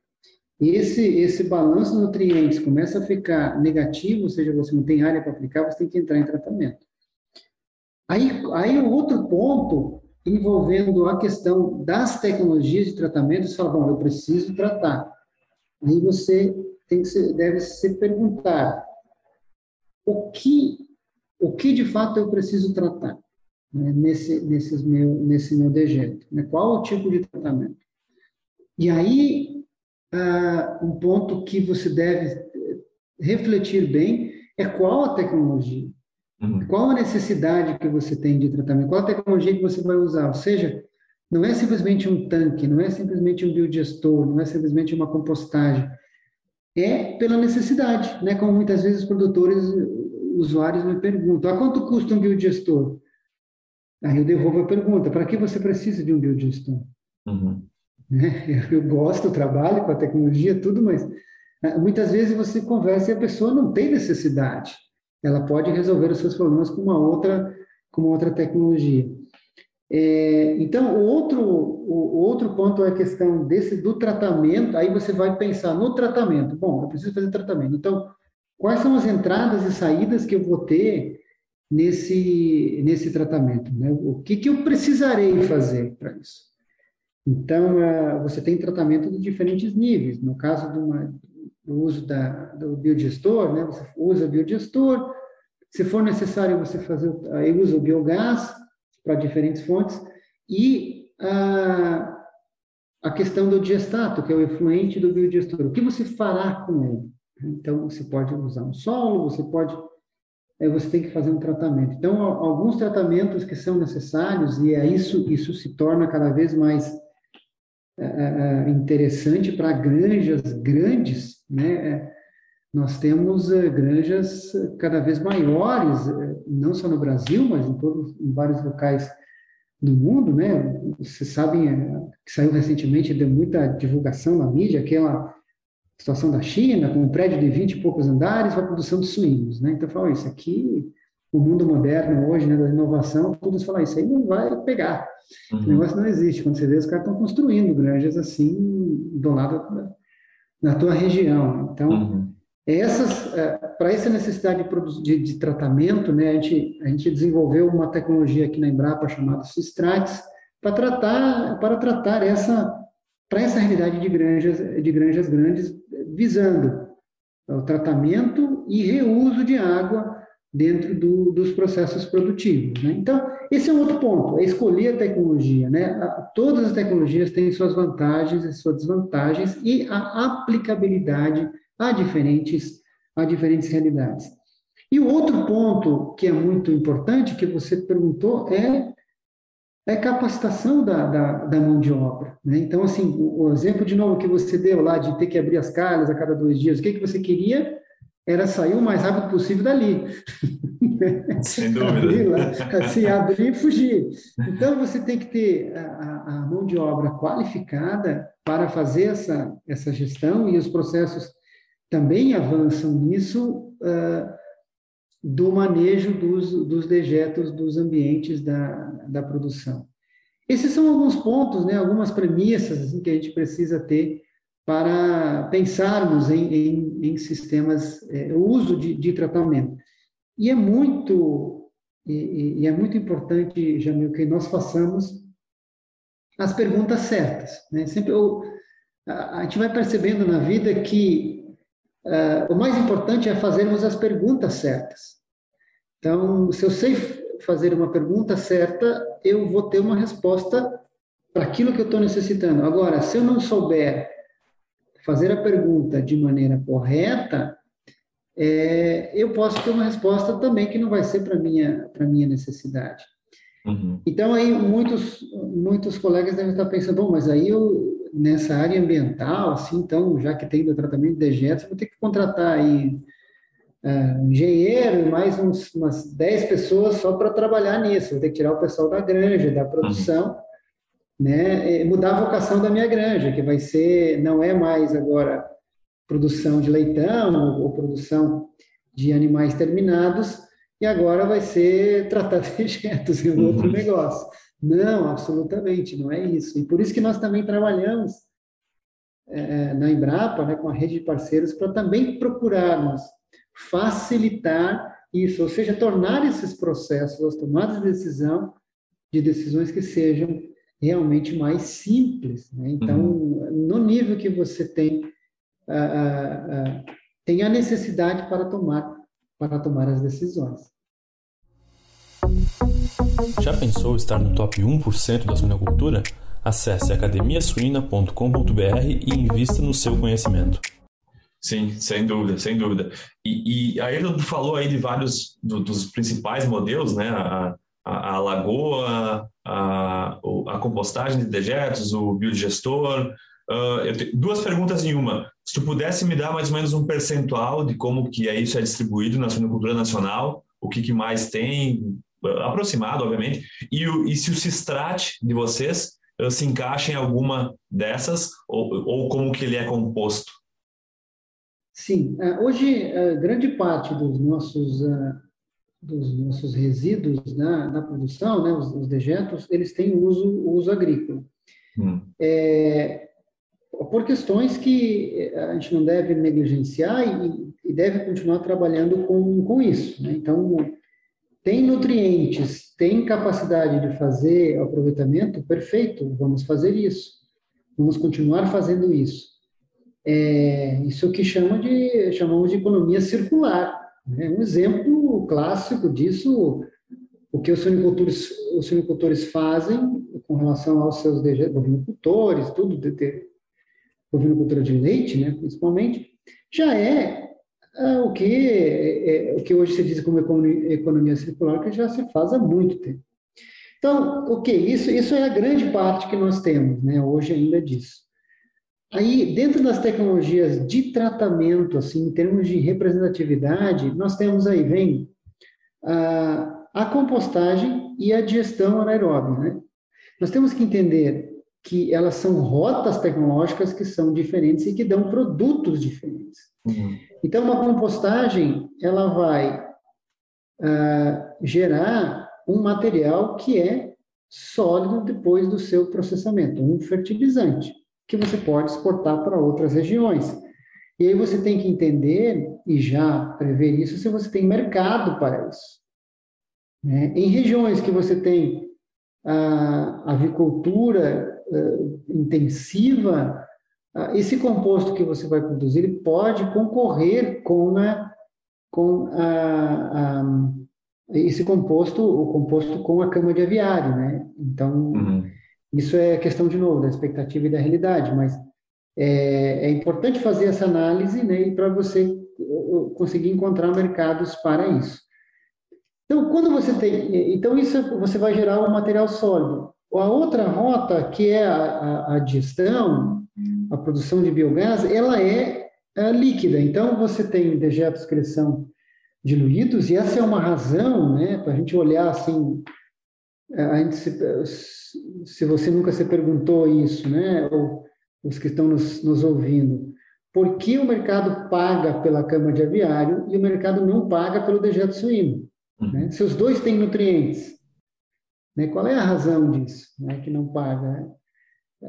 esse, esse balanço de nutrientes começa a ficar negativo, ou seja, você não tem área para aplicar, você tem que entrar em tratamento. Aí, aí o outro ponto envolvendo a questão das tecnologias de tratamento, você fala, bom, eu preciso tratar. Aí você tem que ser, deve se perguntar o que, o que de fato eu preciso tratar né, nesse, nesses meu, nesse meu dejeto, né, qual o tipo de tratamento. E aí, ah, um ponto que você deve refletir bem é qual a tecnologia. Uhum. Qual a necessidade que você tem de tratamento? Qual a tecnologia que você vai usar? Ou seja, não é simplesmente um tanque, não é simplesmente um biodigestor, não é simplesmente uma compostagem. É pela necessidade, né? Como muitas vezes os produtores, usuários me perguntam: a quanto custa um biodigestor? Aí eu devolvo a pergunta: para que você precisa de um biodigestor? Uhum. Né? Eu gosto, trabalho com a tecnologia, tudo, mas ah, muitas vezes você conversa e a pessoa não tem necessidade. Ela pode resolver os seus problemas com uma outra, com uma outra tecnologia. É, então, o outro, o, outro ponto é a questão desse do tratamento. Aí você vai pensar no tratamento. Bom, eu preciso fazer tratamento. Então, quais são as entradas e saídas que eu vou ter nesse nesse tratamento? Né? O que que eu precisarei fazer para isso? Então, uh, você tem tratamento de diferentes níveis. No caso do, uma, do uso da, do biodigestor, né? Você usa biodigestor. Se for necessário você fazer, aí usa o biogás para diferentes fontes, e a, a questão do digestato, que é o efluente do biodigestor. O que você fará com ele? Então, você pode usar um solo, você pode você tem que fazer um tratamento. Então, alguns tratamentos que são necessários, e é isso, isso se torna cada vez mais é, é, é interessante para granjas grandes, né? Nós temos uh, granjas cada vez maiores, uh, não só no Brasil, mas em, todos, em vários locais do mundo, né? Vocês sabem que saiu recentemente, deu muita divulgação na mídia, aquela situação da China, com um prédio de 20 e poucos andares para a produção de suínos, né? Então, falou, isso aqui, o mundo moderno hoje, né, da inovação, todos falam, isso aí não vai pegar, uhum. esse negócio não existe. Quando você vê, os caras estão construindo granjas assim, do lado da, da tua região. Então, uhum. Essas, é, para essa necessidade de, de, de, tratamento, né, a, gente, a gente desenvolveu uma tecnologia aqui na Embrapa chamada Cistrates para tratar, para tratar essa, para essa realidade de granjas, de granjas grandes, visando o tratamento e reuso de água dentro do, dos processos produtivos. Né? Então, esse é um outro ponto, é escolher a tecnologia. Né? Todas as tecnologias têm suas vantagens e suas desvantagens e a aplicabilidade a diferentes, a diferentes realidades. E o outro ponto que é muito importante, que você perguntou, é é capacitação da, da, da, mão de obra. Né? Então, assim, o, o, exemplo de novo que você deu lá de ter que abrir as calhas a cada dois dias, o que, que você queria era sair o mais rápido possível dali. Sem dúvida. abrir, lá, assim, abrir e fugir. Então, você tem que ter a, a, mão de obra qualificada para fazer essa, essa gestão e os processos também avançam nisso uh, do manejo dos, dos dejetos dos ambientes da, da produção. Esses são alguns pontos, né, algumas premissas assim, que a gente precisa ter para pensarmos em, em, em sistemas, é, o uso de, de, tratamento. E é muito, e, e, é muito importante, Jamil, que nós façamos as perguntas certas. Né? Sempre eu, a, a gente vai percebendo na vida que Uh, o mais importante é fazermos as perguntas certas. Então, se eu sei fazer uma pergunta certa, eu vou ter uma resposta para aquilo que eu estou necessitando. Agora, se eu não souber fazer a pergunta de maneira correta, é, eu posso ter uma resposta também que não vai ser para minha para minha necessidade. Uhum. Então aí muitos muitos colegas devem estar pensando, bom, mas aí eu nessa área ambiental, assim, então, já que tem o tratamento de dejetos, vou ter que contratar aí uh, engenheiro e mais uns, umas 10 pessoas só para trabalhar nisso. Vou ter que tirar o pessoal da granja, da produção, uhum. né? Mudar a vocação da minha granja, que vai ser, não é mais agora produção de leitão ou, produção de animais terminados, e agora vai ser tratar dejetos em um outro uhum. negócio. Não, absolutamente, não é isso. E por isso que nós também trabalhamos é, na Embrapa, né, com a rede de parceiros, para também procurarmos facilitar isso, ou seja, tornar esses processos, as tomadas de decisão, de decisões que sejam realmente mais simples. Né? Então, uhum. no nível que você tem, tem a necessidade para tomar, para tomar as decisões. Já pensou estar no top 1% da suinocultura? Acesse academiasuina.com.br e invista no seu conhecimento. Sim, sem dúvida, sem dúvida. E, e tu falou aí de vários do, dos principais modelos, né? A, a, a lagoa, a, a compostagem de dejetos, o biodigestor. Uh, eu tenho duas perguntas em uma. Se tu pudesse me dar mais ou menos um percentual de como que é isso é distribuído na suinocultura nacional, o que, que mais tem, aproximado, obviamente, e, e se o Sistrat de vocês uh, se encaixa em alguma dessas, ou, ou como que ele é composto? Sim, uh, hoje grande parte dos nossos dos nossos resíduos na, na produção, né, os, os, dejetos, eles têm uso, uso agrícola. Hum. É, por questões que a gente não deve negligenciar e, e deve continuar trabalhando com, com isso. Né? Então, tem nutrientes, tem capacidade de fazer aproveitamento, perfeito, vamos fazer isso. Vamos continuar fazendo isso. É, isso que chama de, chamamos de economia circular. Né? Um exemplo clássico disso, o que os suinicultores, os suinicultores fazem com relação aos seus bovinocultores, tudo, de, de, bovinocultura de leite, né, principalmente, já é, é o que é, é, o que hoje se diz como economia, circular, que já se faz há muito tempo. Então, ok, isso, isso é a grande parte que nós temos, né, hoje ainda disso. Aí, dentro das tecnologias de tratamento, assim, em termos de representatividade, nós temos aí, vem a, a compostagem e a digestão anaeróbica, né? Nós temos que entender que elas são rotas tecnológicas que são diferentes e que dão produtos diferentes. Uhum. Então, uma compostagem, ela vai uh, gerar um material que é sólido depois do seu processamento, um fertilizante que você pode exportar para outras regiões. E aí você tem que entender e já prever isso se você tem mercado para isso. Né? Em regiões que você tem a avicultura uh, intensiva, uh, esse composto que você vai produzir ele pode concorrer com, a, com a, a, esse composto, o composto com a cama de aviário, né? Então, uhum. Isso é questão, de novo, da expectativa e da realidade, mas é, é importante fazer essa análise né, para você conseguir encontrar mercados para isso. Então, quando você tem. Então, isso você vai gerar um material sólido. A outra rota, que é a, a, a digestão, a produção de biogás, ela é, é líquida. Então, você tem dejetos que são diluídos, e essa é uma razão né, para a gente olhar assim é, a gente se, se você nunca se perguntou isso, né, ou os que estão nos, nos ouvindo, por que o mercado paga pela cama de aviário e o mercado não paga pelo dejeto suíno? Uhum. Né? Se os dois têm nutrientes, né, qual é a razão disso, né, que não paga?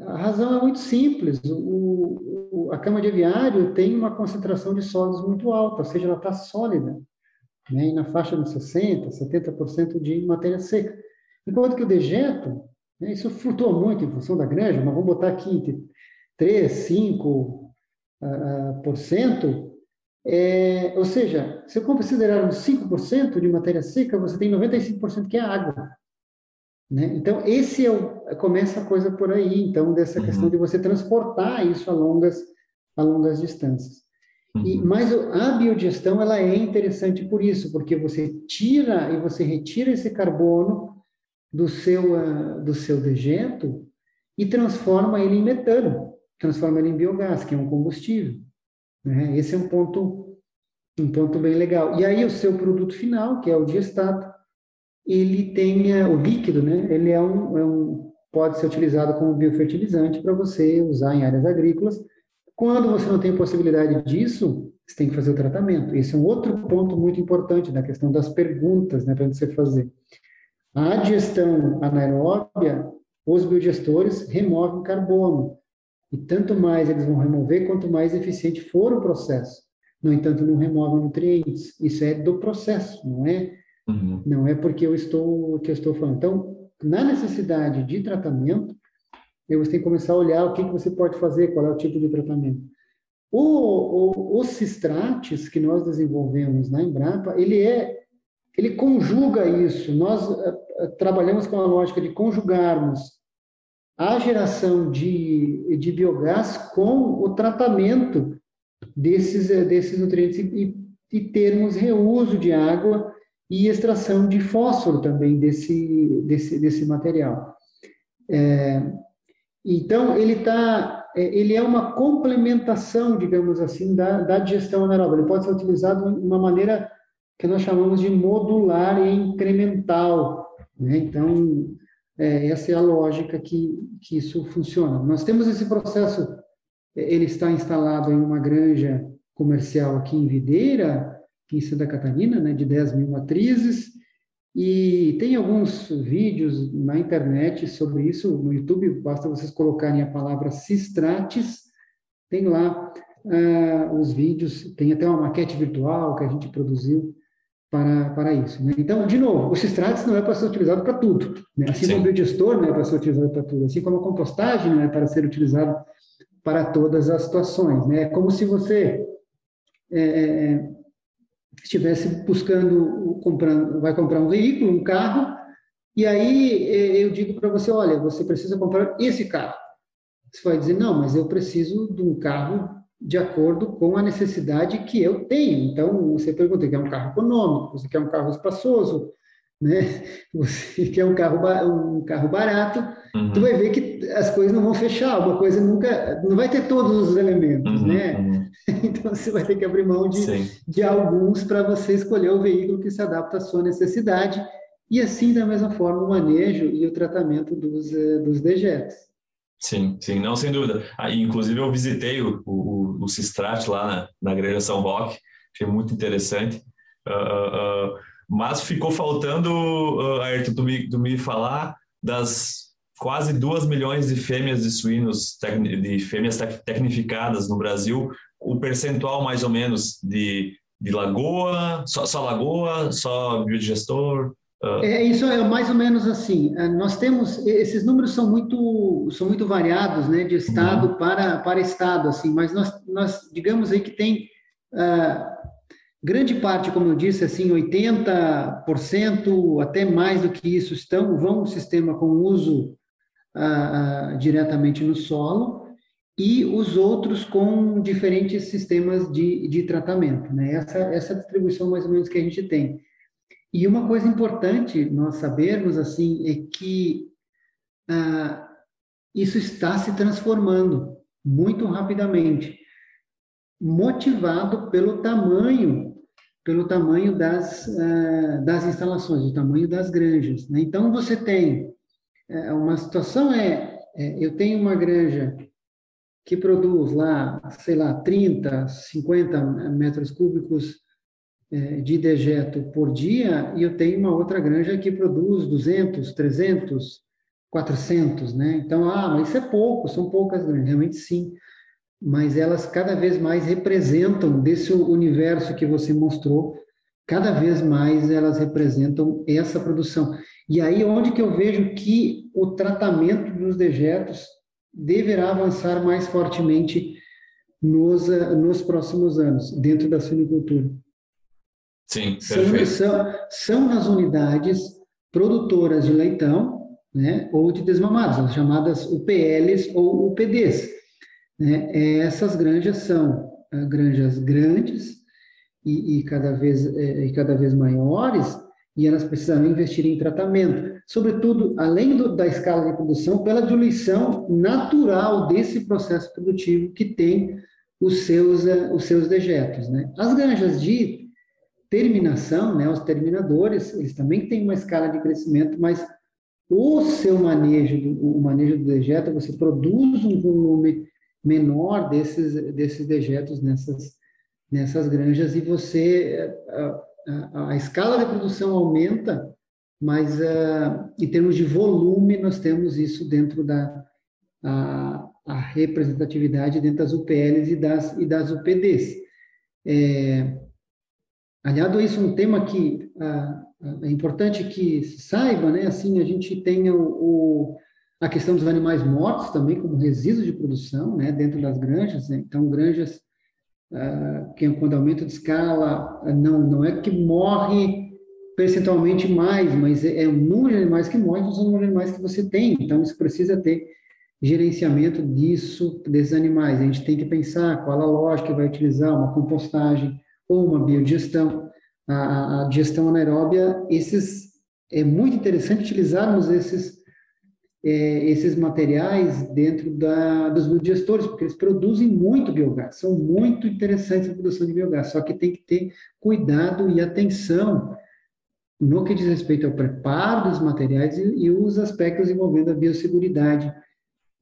A razão é muito simples. O, o, a cama de aviário tem uma concentração de sólidos muito alta, ou seja, ela está sólida, né, na faixa de 60%, 70% de matéria seca. Enquanto que o dejeto, né, isso flutua muito em função da granja, mas vamos botar aqui entre 3, 5, uh, por cento, é, ou seja, se eu considerar uns 5% de matéria seca, você tem 95% que é água. Né? Então, esse é o, começa a coisa por aí, então, dessa uhum. questão de você transportar isso a longas, a longas distâncias. Uhum. E, mas a biodigestão, ela é interessante por isso, porque você tira e você retira esse carbono do seu, uh, do seu dejeto e transforma ele em metano, transforma ele em biogás, que é um combustível. Né? Esse é um ponto, um ponto bem legal. E aí o seu produto final, que é o diestato, ele tem uh, o líquido, né? ele é um, é um, pode ser utilizado como biofertilizante para você usar em áreas agrícolas. Quando você não tem possibilidade disso, você tem que fazer o tratamento. Esse é um outro ponto muito importante na questão das perguntas né, para você fazer. A digestão anaeróbia, os biodigestores removem carbono. E tanto mais eles vão remover, quanto mais eficiente for o processo. No entanto, não removem nutrientes. Isso é do processo, não é? Uhum. Não é porque eu estou que eu estou falando. Então, na necessidade de tratamento, você tem que começar a olhar o que, que você pode fazer, qual é o tipo de tratamento. O, o, os cistrates que nós desenvolvemos na Embrapa, ele é ele conjuga isso. Nós uh, trabalhamos com a lógica de conjugarmos a geração de, de biogás com o tratamento desses, desses nutrientes e, e termos reuso de água e extração de fósforo também desse, desse, desse material. É, então, ele está, é, ele é uma complementação, digamos assim, da, da digestão anaeróbica. Ele pode ser utilizado de uma maneira que nós chamamos de modular e incremental. Né? Então, é, essa é a lógica que, que isso funciona. Nós temos esse processo, é, ele está instalado em uma granja comercial aqui em Videira, em Santa Catarina, né, de 10 mil matrizes, e tem alguns vídeos na internet sobre isso, no YouTube, basta vocês colocarem a palavra Cistrates, tem lá uh, os vídeos, tem até uma maquete virtual que a gente produziu para, para isso. Né? Então, de novo, o Cistrates não é para ser utilizado para tudo, né? assim Sim. como o biodigestor não é para ser utilizado para tudo, assim como a compostagem não é para ser utilizado para todas as situações. Né? É como se você... É, é, é estivesse buscando, comprando, vai comprar um veículo, um carro, e aí eh, eu digo para você, olha, você precisa comprar esse carro. Você vai dizer, não, mas eu preciso de um carro de acordo com a necessidade que eu tenho. Então, você pergunta, quer um carro econômico, você quer um carro espaçoso, né? Você quer um carro, um carro barato, uhum. tu vai ver que as coisas não vão fechar, uma coisa nunca, não vai ter todos os elementos, uhum, né? Uhum. Então você vai ter que abrir mão de, de alguns para você escolher o veículo que se adapta à sua necessidade e assim da mesma forma o manejo e o tratamento dos, eh, dos dejetos. Sim, sim, não, sem dúvida. Ah, inclusive eu visitei o, o, o Cistrat lá na, na Granja São Roque, achei muito interessante. Uh, uh, mas ficou faltando, uh, Ayrton, tu me, tu me falar das quase duas milhões de fêmeas de suínos, de fêmeas tecnificadas no Brasil, o percentual mais ou menos de, de lagoa, só, só lagoa, só biodigestor? Uh... É, isso é mais ou menos assim. É, nós temos esses números são muito são muito variados, né, de estado uhum. para para estado, assim. Mas nós nós digamos aí que tem uh, Grande parte, como eu disse, assim, 80%, até mais do que isso, estão vão no sistema com uso ah, ah, diretamente no solo e os outros com diferentes sistemas de, de tratamento. Né? Essa, essa distribuição mais ou menos que a gente tem. E uma coisa importante nós sabermos assim é que ah, isso está se transformando muito rapidamente, motivado pelo tamanho pelo tamanho das, uh, das instalações, o tamanho das granjas. Né? Então, você tem uh, uma situação é, é, eu tenho uma granja que produz lá, sei lá, 30, 50 metros cúbicos uh, de dejeto por dia, e eu tenho uma outra granja que produz 200, 300, 400, né? Então, ah, mas isso é pouco, são poucas granjas. Realmente, sim mas elas cada vez mais representam desse universo que você mostrou, cada vez mais elas representam essa produção. E aí onde que eu vejo que o tratamento dos dejetos deverá avançar mais fortemente nos, nos próximos anos, dentro da suinicultura. Sim, perfeito. São, são, são nas unidades produtoras de leitão, né, ou de desmamados, as chamadas UPLs ou UPDs né? É, essas granjas são ah, granjas grandes e, e cada vez, é, e cada vez maiores, e elas precisam investir em tratamento, sobretudo, além do, da escala de produção, pela diluição natural desse processo produtivo que tem os seus, uh, os seus dejetos. Né? As granjas de terminação, né, os terminadores, eles também têm uma escala de crescimento, mas o seu manejo, o manejo do dejeto, você produz um volume menor desses, desses dejetos nessas, nessas granjas e você, a, a, a escala de produção aumenta, mas uh, em termos de volume nós temos isso dentro da a, a representatividade dentro das UPLs e das, e das UPDs. É, aliado a isso, um tema que uh, é importante que se saiba, né, assim, a gente tem o, o a questão dos animais mortos também como resíduos de produção, né, dentro das granjas. Né? Então, granjas uh, que quando aumento de escala, não, não é que morre percentualmente mais, mas é, é o número de animais que morrem, são os animais que você tem. Então, isso precisa ter gerenciamento disso, desses animais. A gente tem que pensar qual a lógica vai utilizar, uma compostagem ou uma biodigestão. A, a digestão anaeróbia, esses, é muito interessante utilizarmos esses, é, esses materiais dentro da, dos biodigestores, porque eles produzem muito biogás, são muito interessantes na produção de biogás, só que tem que ter cuidado e atenção no que diz respeito ao preparo dos materiais e, e os aspectos envolvendo a biosseguridade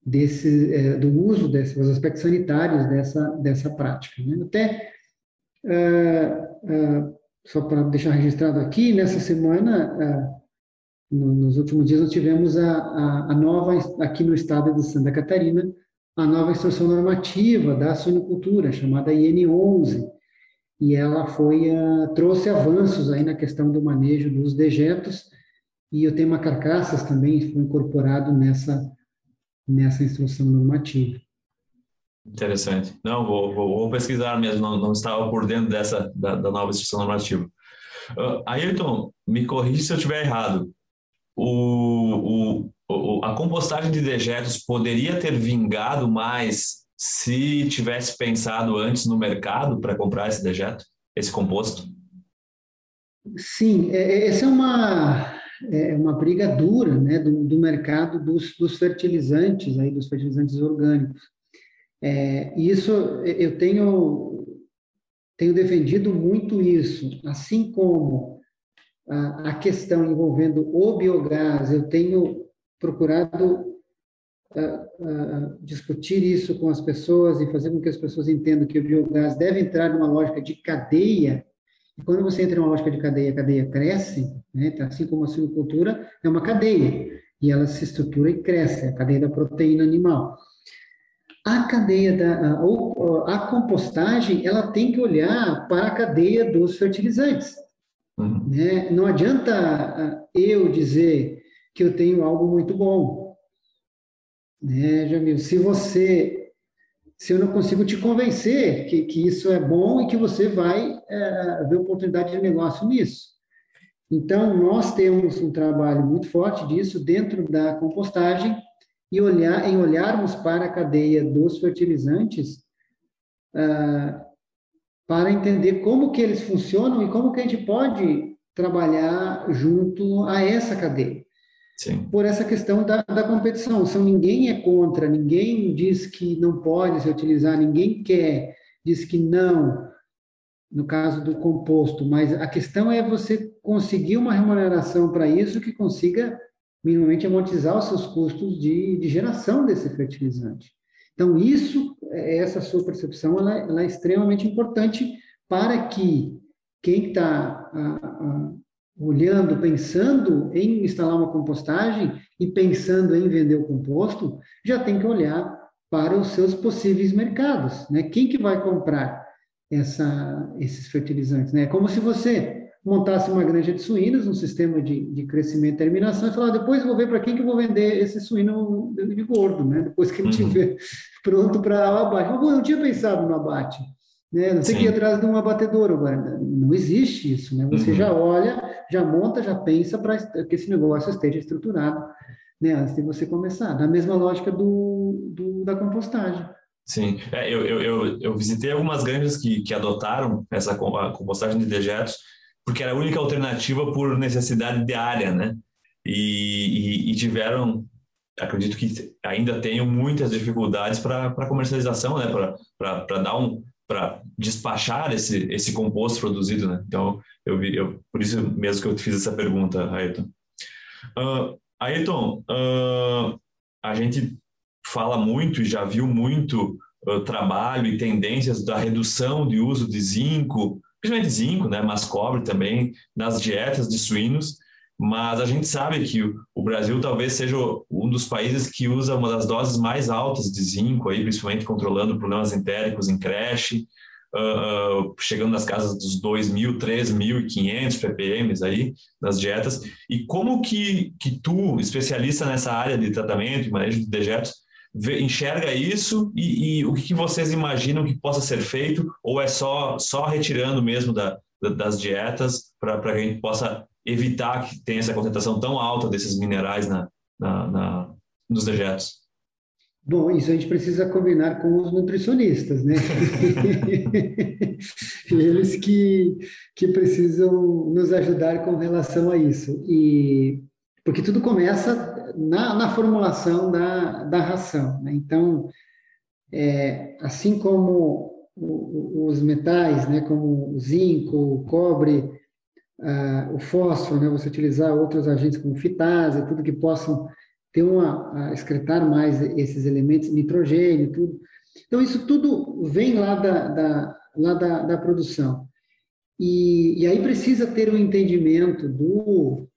desse, é, do uso desses aspectos sanitários dessa, dessa prática. Né? Até, uh, uh, só para deixar registrado aqui, nessa semana, uh, no, nos últimos dias, nós tivemos a, a, a, nova, aqui no estado de Santa Catarina, a nova instrução normativa da suinocultura, chamada IN11, e ela foi, trouxe avanços aí na questão do manejo dos dejetos, e o tema carcaças também foi incorporado nessa nessa instrução normativa. Interessante. Não, vou, vou, vou pesquisar mesmo, não, não, estava por dentro dessa, da, da nova instrução normativa. Uh, Ayrton, me corrija se eu estiver errado. O, o, a compostagem de dejetos poderia ter vingado mais se tivesse pensado antes no mercado para comprar esse dejeto, esse composto? Sim, é, é, essa é uma, é uma briga dura né, do, do mercado dos, dos, fertilizantes, aí, dos fertilizantes orgânicos. É, isso eu tenho, tenho defendido muito isso, assim como a, questão envolvendo o biogás, eu tenho procurado uh, uh, discutir isso com as pessoas e fazer com que as pessoas entendam que o biogás deve entrar numa lógica de cadeia e quando você entra em uma lógica de cadeia, a cadeia cresce, né? Tá, assim como a silvicultura é uma cadeia, e ela se estrutura e cresce, a cadeia da proteína animal. A cadeia da a, a compostagem, ela tem que olhar para a cadeia dos fertilizantes. Uhum. Né? Não adianta eu dizer que eu tenho algo muito bom. Né, Jamil? Se você se eu não consigo te convencer que, que isso é bom e que você vai é, ver oportunidade de negócio nisso. Então, nós temos um trabalho muito forte disso dentro da compostagem e olhar, em olharmos para a cadeia dos fertilizantes ah, para entender como que eles funcionam e como que a gente pode trabalhar junto a essa cadeia. Sim. por essa questão da, da competição. Então, ninguém é contra, ninguém diz que não pode se utilizar, ninguém quer, diz que não, no caso do composto, mas a questão é você conseguir uma remuneração para isso que consiga minimamente amortizar os seus custos de, de geração desse fertilizante. Então, isso, essa sua percepção, ela, ela é extremamente importante para que quem está olhando, pensando em instalar uma compostagem e pensando em vender o composto, já tem que olhar para os seus possíveis mercados, né? Quem que vai comprar essa, esses fertilizantes, né? É como se você montasse uma granja de suínos, um sistema de, de crescimento e terminação, e falar, ah, depois vou ver para quem que eu vou vender esse suíno de gordo, né? Depois que ele estiver uhum. pronto para o abate. Eu não tinha pensado no abate. Né? Não tem que ir atrás de um abatedor agora. Não existe isso. Né? Você uhum. já olha, já monta, já pensa para que esse negócio esteja estruturado né? antes de você começar. Da mesma lógica do, do da compostagem. Sim, é, eu, eu, eu, eu, visitei algumas granjas que, que adotaram essa compostagem de dejetos, porque era a única alternativa por necessidade de área, né? E, e, e tiveram, acredito que ainda tenham muitas dificuldades para comercialização, né? Para dar um, para despachar esse, esse composto produzido, né? Então, eu vi, eu, por isso mesmo que eu fiz essa pergunta, Ayrton. Uh, Ayrton, uh, a gente fala muito e já viu muito uh, trabalho e tendências da redução de uso de zinco, principalmente zinco, né, mas cobre também, nas dietas de suínos, mas a gente sabe que o Brasil talvez seja um dos países que usa uma das doses mais altas de zinco, aí, principalmente controlando problemas entéricos em creche, uh, chegando nas casas dos 2.000, 3.500 ppm aí nas dietas. E como que, que tu, especialista nessa área de tratamento e manejo de dejetos, vê, enxerga isso e, e, o que, vocês imaginam que possa ser feito ou é só, só retirando mesmo da das dietas para que a gente possa evitar que tenha essa concentração tão alta desses minerais na, na, na nos dejetos? Bom, isso a gente precisa combinar com os nutricionistas, né? Eles que, que precisam nos ajudar com relação a isso. E porque tudo começa na, na formulação da, da ração. Né? Então, é, assim como os metais, né, como o zinco, o cobre, o fósforo, né, você utilizar outros agentes como fitase, tudo que possam ter uma, excretar mais esses elementos, nitrogênio, tudo. Então, isso tudo vem lá da, da lá da, da produção. E, e, aí precisa ter um entendimento do,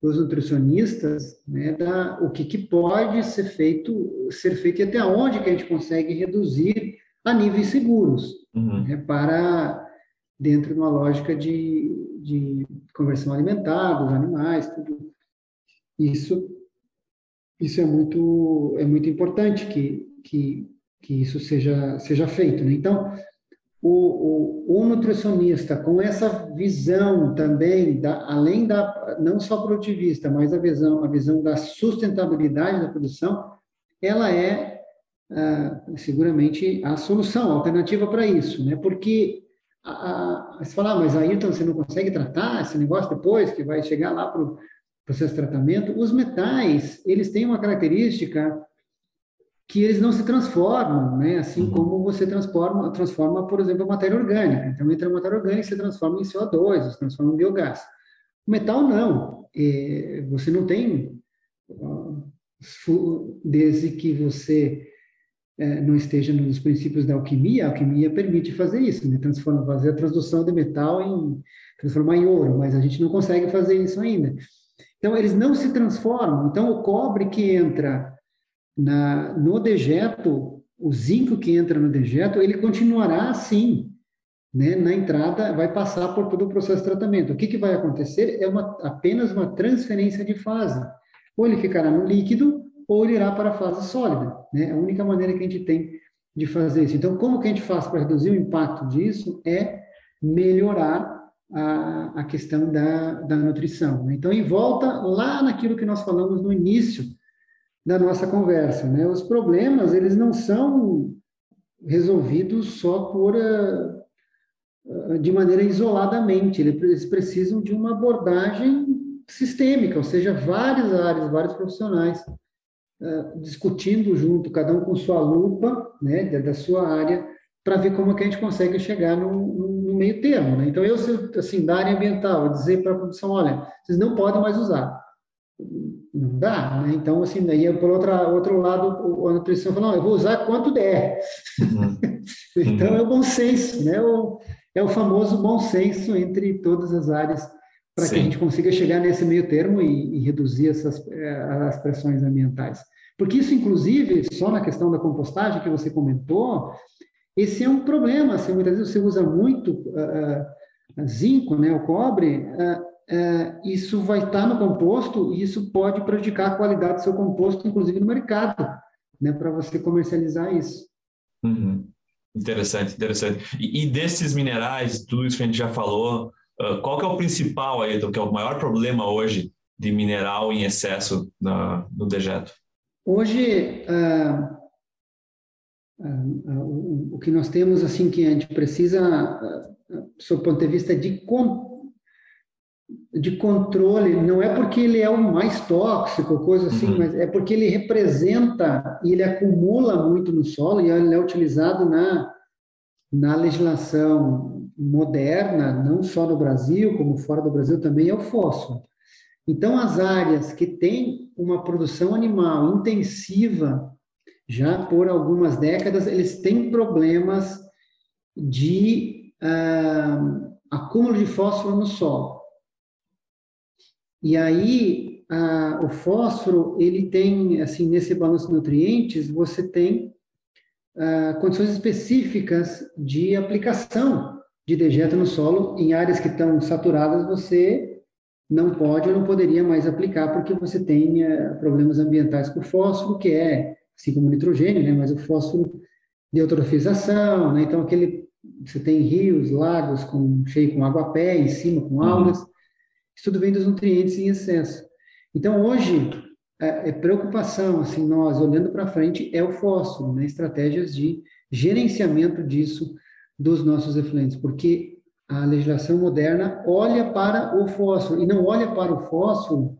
dos nutricionistas, né, da, o que, que pode ser feito, ser feito e até onde que a gente consegue reduzir a níveis seguros, uhum. né, para dentro de uma lógica de, de conversão alimentar dos animais, tudo. Isso, isso é muito, é muito importante que, que, que isso seja, seja feito. Né? Então, o, o, o, nutricionista com essa visão também, da, além da, não só produtivista, mas a visão, a visão da sustentabilidade da produção, ela é ah, seguramente a solução, a alternativa para isso, né? Porque a, a, você fala, ah, mas aí então você não consegue tratar esse negócio depois, que vai chegar lá para o processo de tratamento. Os metais, eles têm uma característica que eles não se transformam, né? Assim uhum. como você transforma, transforma, por exemplo, a matéria orgânica. Então, entra a matéria orgânica e se transforma em CO2, se transforma em biogás. O metal não. É, você não tem, desde que você é, não esteja nos princípios da alquimia, a alquimia permite fazer isso, né? Transforma, fazer a transdução de metal em transformar em ouro, mas a gente não consegue fazer isso ainda. Então, eles não se transformam. Então, o cobre que entra na, no dejeto, o zinco que entra no dejeto, ele continuará assim, né? Na entrada, vai passar por todo o processo de tratamento. O que, que vai acontecer é uma, apenas uma transferência de fase. Ou ele ficará no líquido, ou ele irá para a fase sólida. Né? A única maneira que a gente tem de fazer isso. Então, como que a gente faz para reduzir o impacto disso é melhorar a, a questão da, da nutrição. Né? Então, em volta lá naquilo que nós falamos no início da nossa conversa. Né? Os problemas, eles não são resolvidos só por uh, de maneira isoladamente, eles precisam de uma abordagem sistêmica, ou seja, várias áreas, vários profissionais uh, discutindo junto, cada um com sua lupa, né, da, sua área, para ver como é que a gente consegue chegar no, no, no meio termo. Né? Então, eu, assim, da área ambiental, dizer para a produção, olha, vocês não podem mais usar não dá, né? Então, assim, daí, por outra, outro lado, a nutrição fala, não, eu vou usar quanto der. Uhum. então, é o bom senso, né? O, é o famoso bom senso entre todas as áreas para que a gente consiga chegar nesse meio termo e, e reduzir essas eh, as pressões ambientais. Porque isso, inclusive, só na questão da compostagem que você comentou, esse é um problema. Assim, muitas vezes você usa muito uh, uh, zinco, né, o cobre, uh, é, isso vai estar no composto e isso pode prejudicar a qualidade do seu composto, inclusive no mercado, né, para você comercializar isso. Uhum. Interessante, interessante. E, e, desses minerais, tudo isso que a gente já falou, uh, qual que é o principal aí, que é o maior problema hoje de mineral em excesso na, no dejeto? Hoje, uh, uh, o, o, que nós temos, assim, que a gente precisa, uh, sob o ponto de vista de de controle, não é porque ele é o mais tóxico, coisa assim, uhum. mas é porque ele representa e ele acumula muito no solo e ele é utilizado na, na legislação moderna, não só no Brasil, como fora do Brasil também, é o fósforo. Então, as áreas que têm uma produção animal intensiva, já por algumas décadas, eles têm problemas de uh, acúmulo de fósforo no solo. E aí, a, o fósforo, ele tem, assim, nesse balanço de nutrientes, você tem a, condições específicas de aplicação de dejeto no solo. Em áreas que estão saturadas, você não pode ou não poderia mais aplicar, porque você tem a, problemas ambientais com fósforo, que é, assim como o nitrogênio, né, mas o fósforo de eutrofização, né, então aquele, você tem rios, lagos com, cheio com água-pé em cima, com uhum. Isso tudo vem dos nutrientes em excesso. Então, hoje, é, é preocupação, assim, nós olhando para frente, é o fósforo, né? estratégias de gerenciamento disso dos nossos efluentes, porque a legislação moderna olha para o fósforo e não olha para o fósforo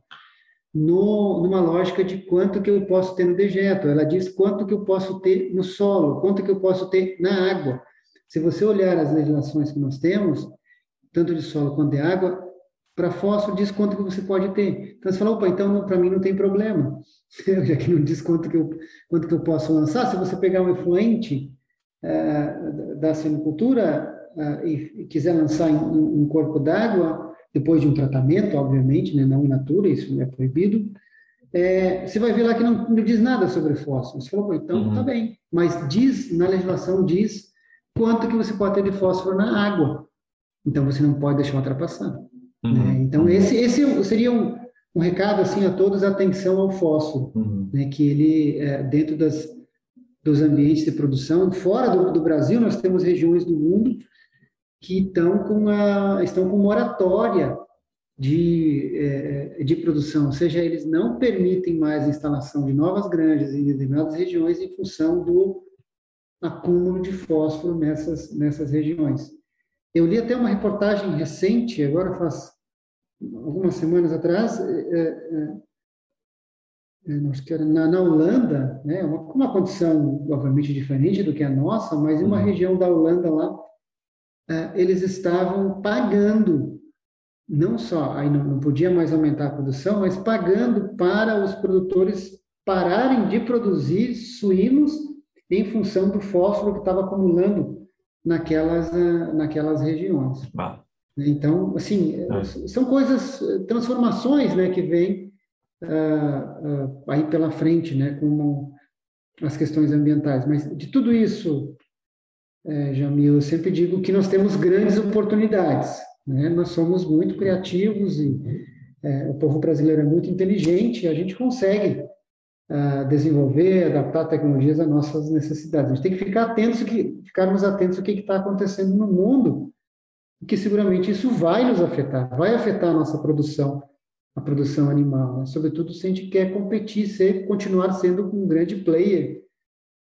no, numa lógica de quanto que eu posso ter no dejeto. Ela diz quanto que eu posso ter no solo, quanto que eu posso ter na água. Se você olhar as legislações que nós temos, tanto de solo quanto de água, para fósforo diz quanto que você pode ter. Então você fala, opa, então para mim não tem problema, já que não diz quanto que eu, quanto que eu posso lançar. Se você pegar um efluente é, da semicultura é, e quiser lançar em um corpo d'água, depois de um tratamento, obviamente, né, não in natura, isso é proibido, é, você vai ver lá que não, não diz nada sobre fósforo. Você falou, então uhum. tá bem, mas diz, na legislação diz quanto que você pode ter de fósforo na água. Então você não pode deixar ultrapassar. Uhum. Né? Então esse, esse seria um, um recado assim a todos, atenção ao fósforo, uhum. né, que ele, é, dentro das, dos ambientes de produção, fora do, do Brasil, nós temos regiões do mundo que estão com, a, estão com moratória de, é, de produção, ou seja, eles não permitem mais a instalação de novas granjas em determinadas regiões em função do acúmulo de fósforo nessas, nessas regiões. Eu li até uma reportagem recente, agora faz algumas semanas atrás, é, é, é acho que era na, na Holanda, né, uma, uma condição obviamente diferente do que a nossa, mas em uma uhum. região da Holanda lá, é, eles estavam pagando, não só, aí não, não podia mais aumentar a produção, mas pagando para os produtores pararem de produzir suínos em função do fósforo que estava acumulando naquelas, é, naquelas regiões. Ah. Então, assim, é. são coisas, transformações né, que vêm uh, uh, aí pela frente, né, como as questões ambientais. Mas de tudo isso, é, Jamil, eu sempre digo que nós temos grandes oportunidades. Né? Nós somos muito criativos e é, o povo brasileiro é muito inteligente e a gente consegue desenvolver, adaptar tecnologias às nossas necessidades. A gente tem que ficar atentos, que, ficarmos atentos ao que está acontecendo no mundo, porque seguramente isso vai nos afetar, vai afetar a nossa produção, a produção animal, né? sobretudo se a gente quer competir, ser, continuar sendo um grande player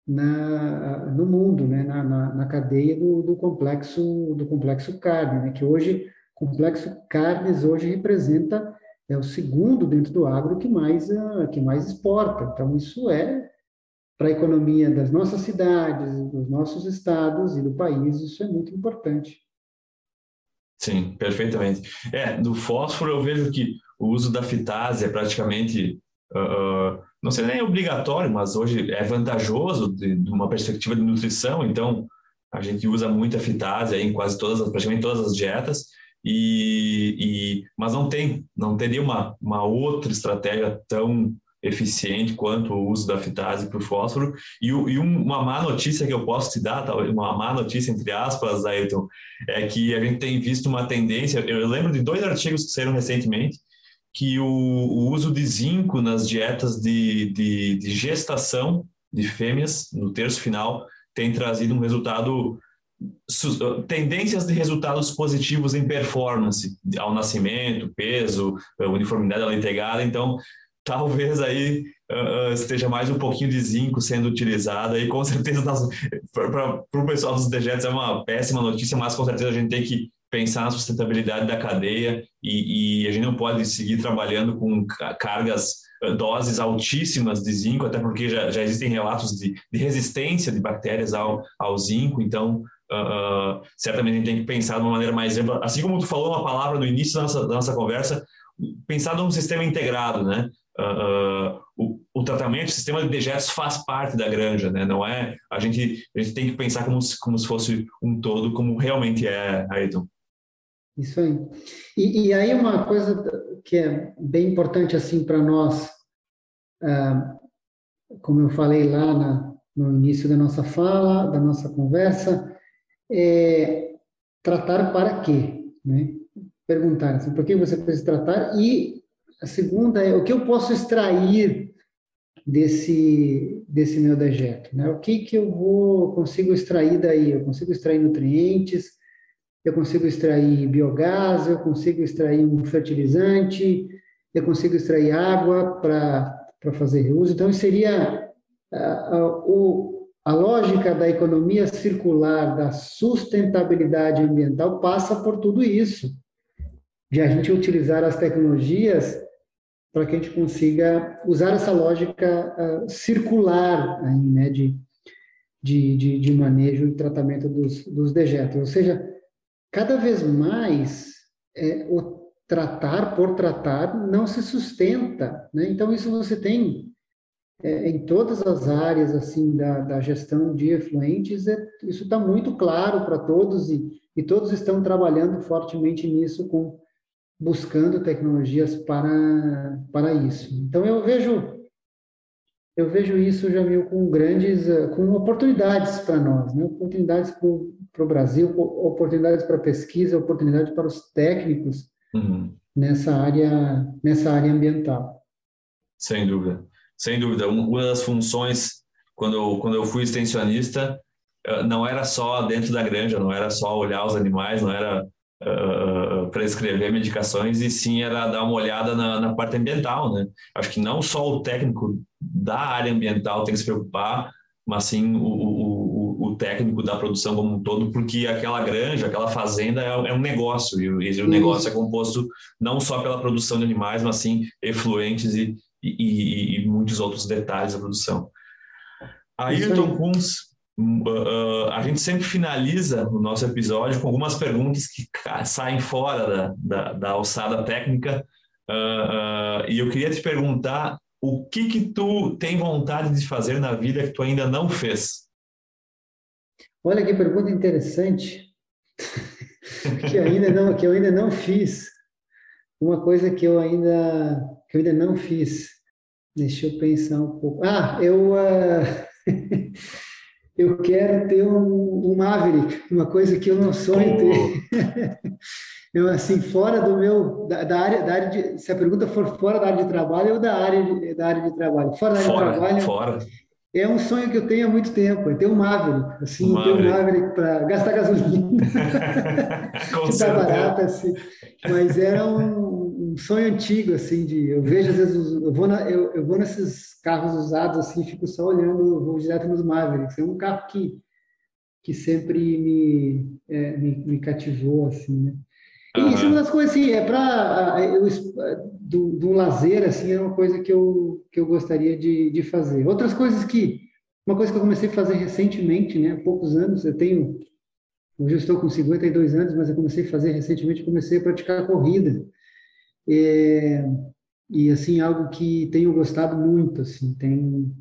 na, no mundo, né, na, na, na cadeia do, do, complexo do complexo carne, né, que hoje complexo carnes hoje representa é o segundo dentro do agro que mais uh, que mais exporta. Então isso é para a economia das nossas cidades, dos nossos estados e do país isso é muito importante. Sim, perfeitamente. É, do fósforo eu vejo que o uso da fitase é praticamente uh, não sei nem obrigatório, mas hoje é vantajoso de, de, uma perspectiva de nutrição, então a gente usa muita fitase em quase todas, praticamente todas as dietas, e, e mas não tem, não teria uma, uma outra estratégia tão eficiente quanto o uso da fitase para o fósforo. E, e, uma má notícia que eu posso te dar, uma má notícia entre aspas, Ayrton, é que a gente tem visto uma tendência. Eu lembro de dois artigos que saíram recentemente que o, o uso de zinco nas dietas de, de, de gestação de fêmeas, no terço final, tem trazido um resultado tendências de resultados positivos em performance ao nascimento, peso, uniformidade integrada. Então, talvez aí uh, esteja mais um pouquinho de zinco sendo utilizado e com certeza para o pessoal dos dejetos é uma péssima notícia, mas com certeza a gente tem que pensar na sustentabilidade da cadeia e, e, a gente não pode seguir trabalhando com cargas, doses altíssimas de zinco, até porque já, já existem relatos de, de, resistência de bactérias ao, ao zinco, então uh, certamente a gente tem que pensar de uma maneira mais ampla, assim como tu falou uma palavra no início da nossa, da nossa conversa, pensar num sistema integrado, né? Uh, o, o, tratamento, o sistema de dejetos faz parte da granja, né? Não é a gente a gente tem que pensar como se, como se fosse um todo, como realmente é, Ayrton. Isso aí. E, e, aí uma coisa que é bem importante assim para nós, ah, como eu falei lá na, no início da nossa fala, da nossa conversa, é tratar para quê, né? Perguntar assim, por que você precisa tratar? E a segunda é o que eu posso extrair desse desse meu dejeto, né? O que que eu vou consigo extrair daí? Eu consigo extrair nutrientes, eu consigo extrair biogás, eu consigo extrair um fertilizante, eu consigo extrair água para fazer reuso. Então, seria uh, o, a lógica da economia circular, da sustentabilidade ambiental, passa por tudo isso, de a gente utilizar as tecnologias para que a gente consiga usar essa lógica uh, circular aí, né, de, de, de, de, manejo e tratamento dos, dos dejetos. Ou seja, cada vez mais é, o tratar por tratar não se sustenta. Né? Então, isso você tem é, em todas as áreas assim da, da gestão de efluentes, é, isso está muito claro para todos e, e todos estão trabalhando fortemente nisso com buscando tecnologias para, para isso. Então eu vejo eu vejo isso, Jamil, com grandes, eh, com oportunidades para nós, né? oportunidades para o Brasil, oportunidades para pesquisa, oportunidades para os técnicos uhum. nessa área nessa área ambiental. Sem dúvida, sem dúvida. Uma das funções quando eu, quando eu fui extensionista eh, não era só dentro da granja, não era só olhar os animais, não era uh, prescrever medicações e sim era dar uma olhada na, na, parte ambiental, né? Acho que não só o técnico da área ambiental tem que se preocupar, mas sim o, o, o técnico da produção como um todo, porque aquela granja, aquela fazenda é, é um negócio e, e o negócio é composto não só pela produção de animais, mas sim efluentes e, e, e muitos outros detalhes da produção. Ayrton Kunz Uh, a gente sempre finaliza o nosso episódio com algumas perguntas que saem fora da, da, da alçada técnica. Uh, uh, e eu queria te perguntar o que que tu tem vontade de fazer na vida que tu ainda não fez? Olha que pergunta interessante que ainda não que eu ainda não fiz. Uma coisa que eu ainda que eu ainda não fiz. Deixa eu pensar um pouco. Ah, eu eu quero ter um, um Maverick, uma coisa que eu não sonho ter. eu, assim, fora do meu, da, da, área, da área de, se a pergunta for fora da área de trabalho, ou da área de, da área de trabalho. Fora da área fora, de trabalho, fora. é um sonho que eu tenho há muito tempo, é ter um Maverick, assim, Maverick. ter um Maverick para gastar gasolina. Com que tá barato, assim. Mas era um, um, sonho antigo, assim, de, eu vejo, às vezes, eu vou, na, eu, eu vou nesses carros usados assim, fico só olhando, vou direto nos Mavericks. É um carro que, que sempre me, é, me, me, cativou, assim, né? E uhum. isso é uma das coisas, assim, é para do, do lazer, assim, é uma coisa que eu, que eu gostaria de, de fazer. Outras coisas que, uma coisa que eu comecei a fazer recentemente, né, há poucos anos, eu tenho, hoje eu estou com 52 anos, mas eu comecei a fazer recentemente, comecei a praticar corrida. É, e assim algo que tenho gostado muito assim tem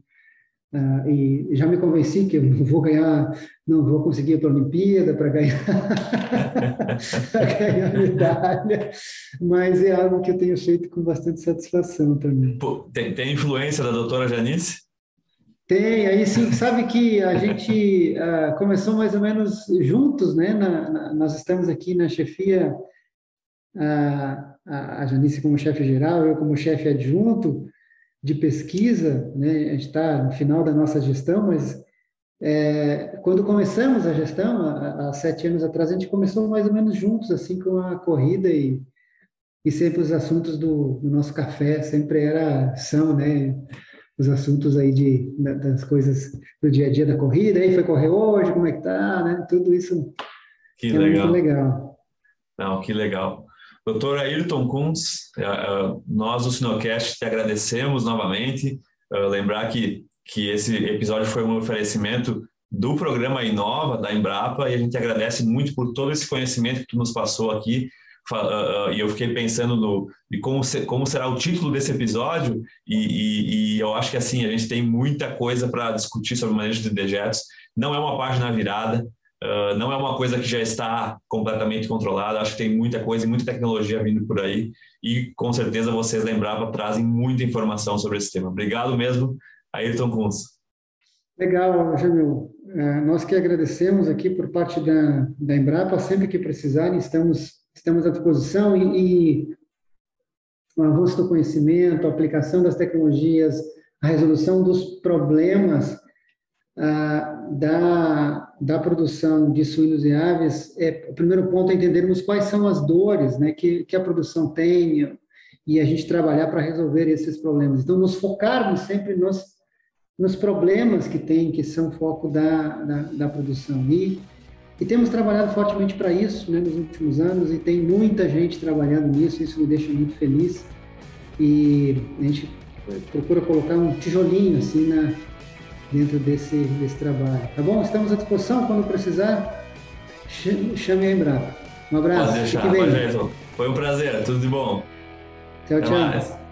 uh, e já me convenci que eu não vou ganhar não vou conseguir para a Olimpíada para ganhar ganhar medalha mas é algo que eu tenho feito com bastante satisfação também Pô, tem, tem influência da doutora Janice tem, aí sim, sabe que a gente uh, começou mais ou menos juntos, né? Na, na, nós estamos aqui na chefia uh, a Janice como chefe geral, eu como chefe adjunto de pesquisa, né? A gente está no final da nossa gestão, mas é, quando começamos a gestão, há, há, sete anos atrás, a gente começou mais ou menos juntos, assim, com a corrida e, e sempre os assuntos do, do nosso café sempre era, são, né? Os assuntos aí de, das coisas do dia a dia da corrida, aí foi correr hoje, como é que tá, né? Tudo isso que é legal. muito legal. Não, que legal. Doutor Ayrton Kunz, eh, eh, nós do Sinocast te agradecemos novamente. Eh, lembrar que, que esse episódio foi um oferecimento do programa Inova, da Embrapa, e a gente agradece muito por todo esse conhecimento que tu nos passou aqui. E eu fiquei pensando no, de como, como será o título desse episódio, e, e, e eu acho que assim, a gente tem muita coisa para discutir sobre manejo de dejetos. Não é uma página virada, Uh, não é uma coisa que já está completamente controlada, acho que tem muita coisa e muita tecnologia vindo por aí e com certeza vocês lembravam, trazem muita informação sobre esse tema. Obrigado mesmo, Ayrton Kunz. Legal, Jamil. Uh, nós que agradecemos aqui por parte da, da Embrapa, sempre que precisarem, estamos, estamos à disposição e, e o avanço do conhecimento, a aplicação das tecnologias, a resolução dos problemas da, da produção de suínos e aves, é, o primeiro ponto é entendermos quais são as dores né, que, que a produção tem e a gente trabalhar para resolver esses problemas. Então, nos focarmos sempre nos, nos problemas que tem, que são foco da, da, da produção. E, e temos trabalhado fortemente para isso né, nos últimos anos, e tem muita gente trabalhando nisso, isso me deixa muito feliz. E a gente procura colocar um tijolinho assim na, dentro desse, desse trabalho. Tá bom? Estamos à disposição quando precisar. Chame a Embrapa. Um abraço. Pode deixar, pode, Foi um prazer, tudo de bom. Tchau, Até tchau. Mais.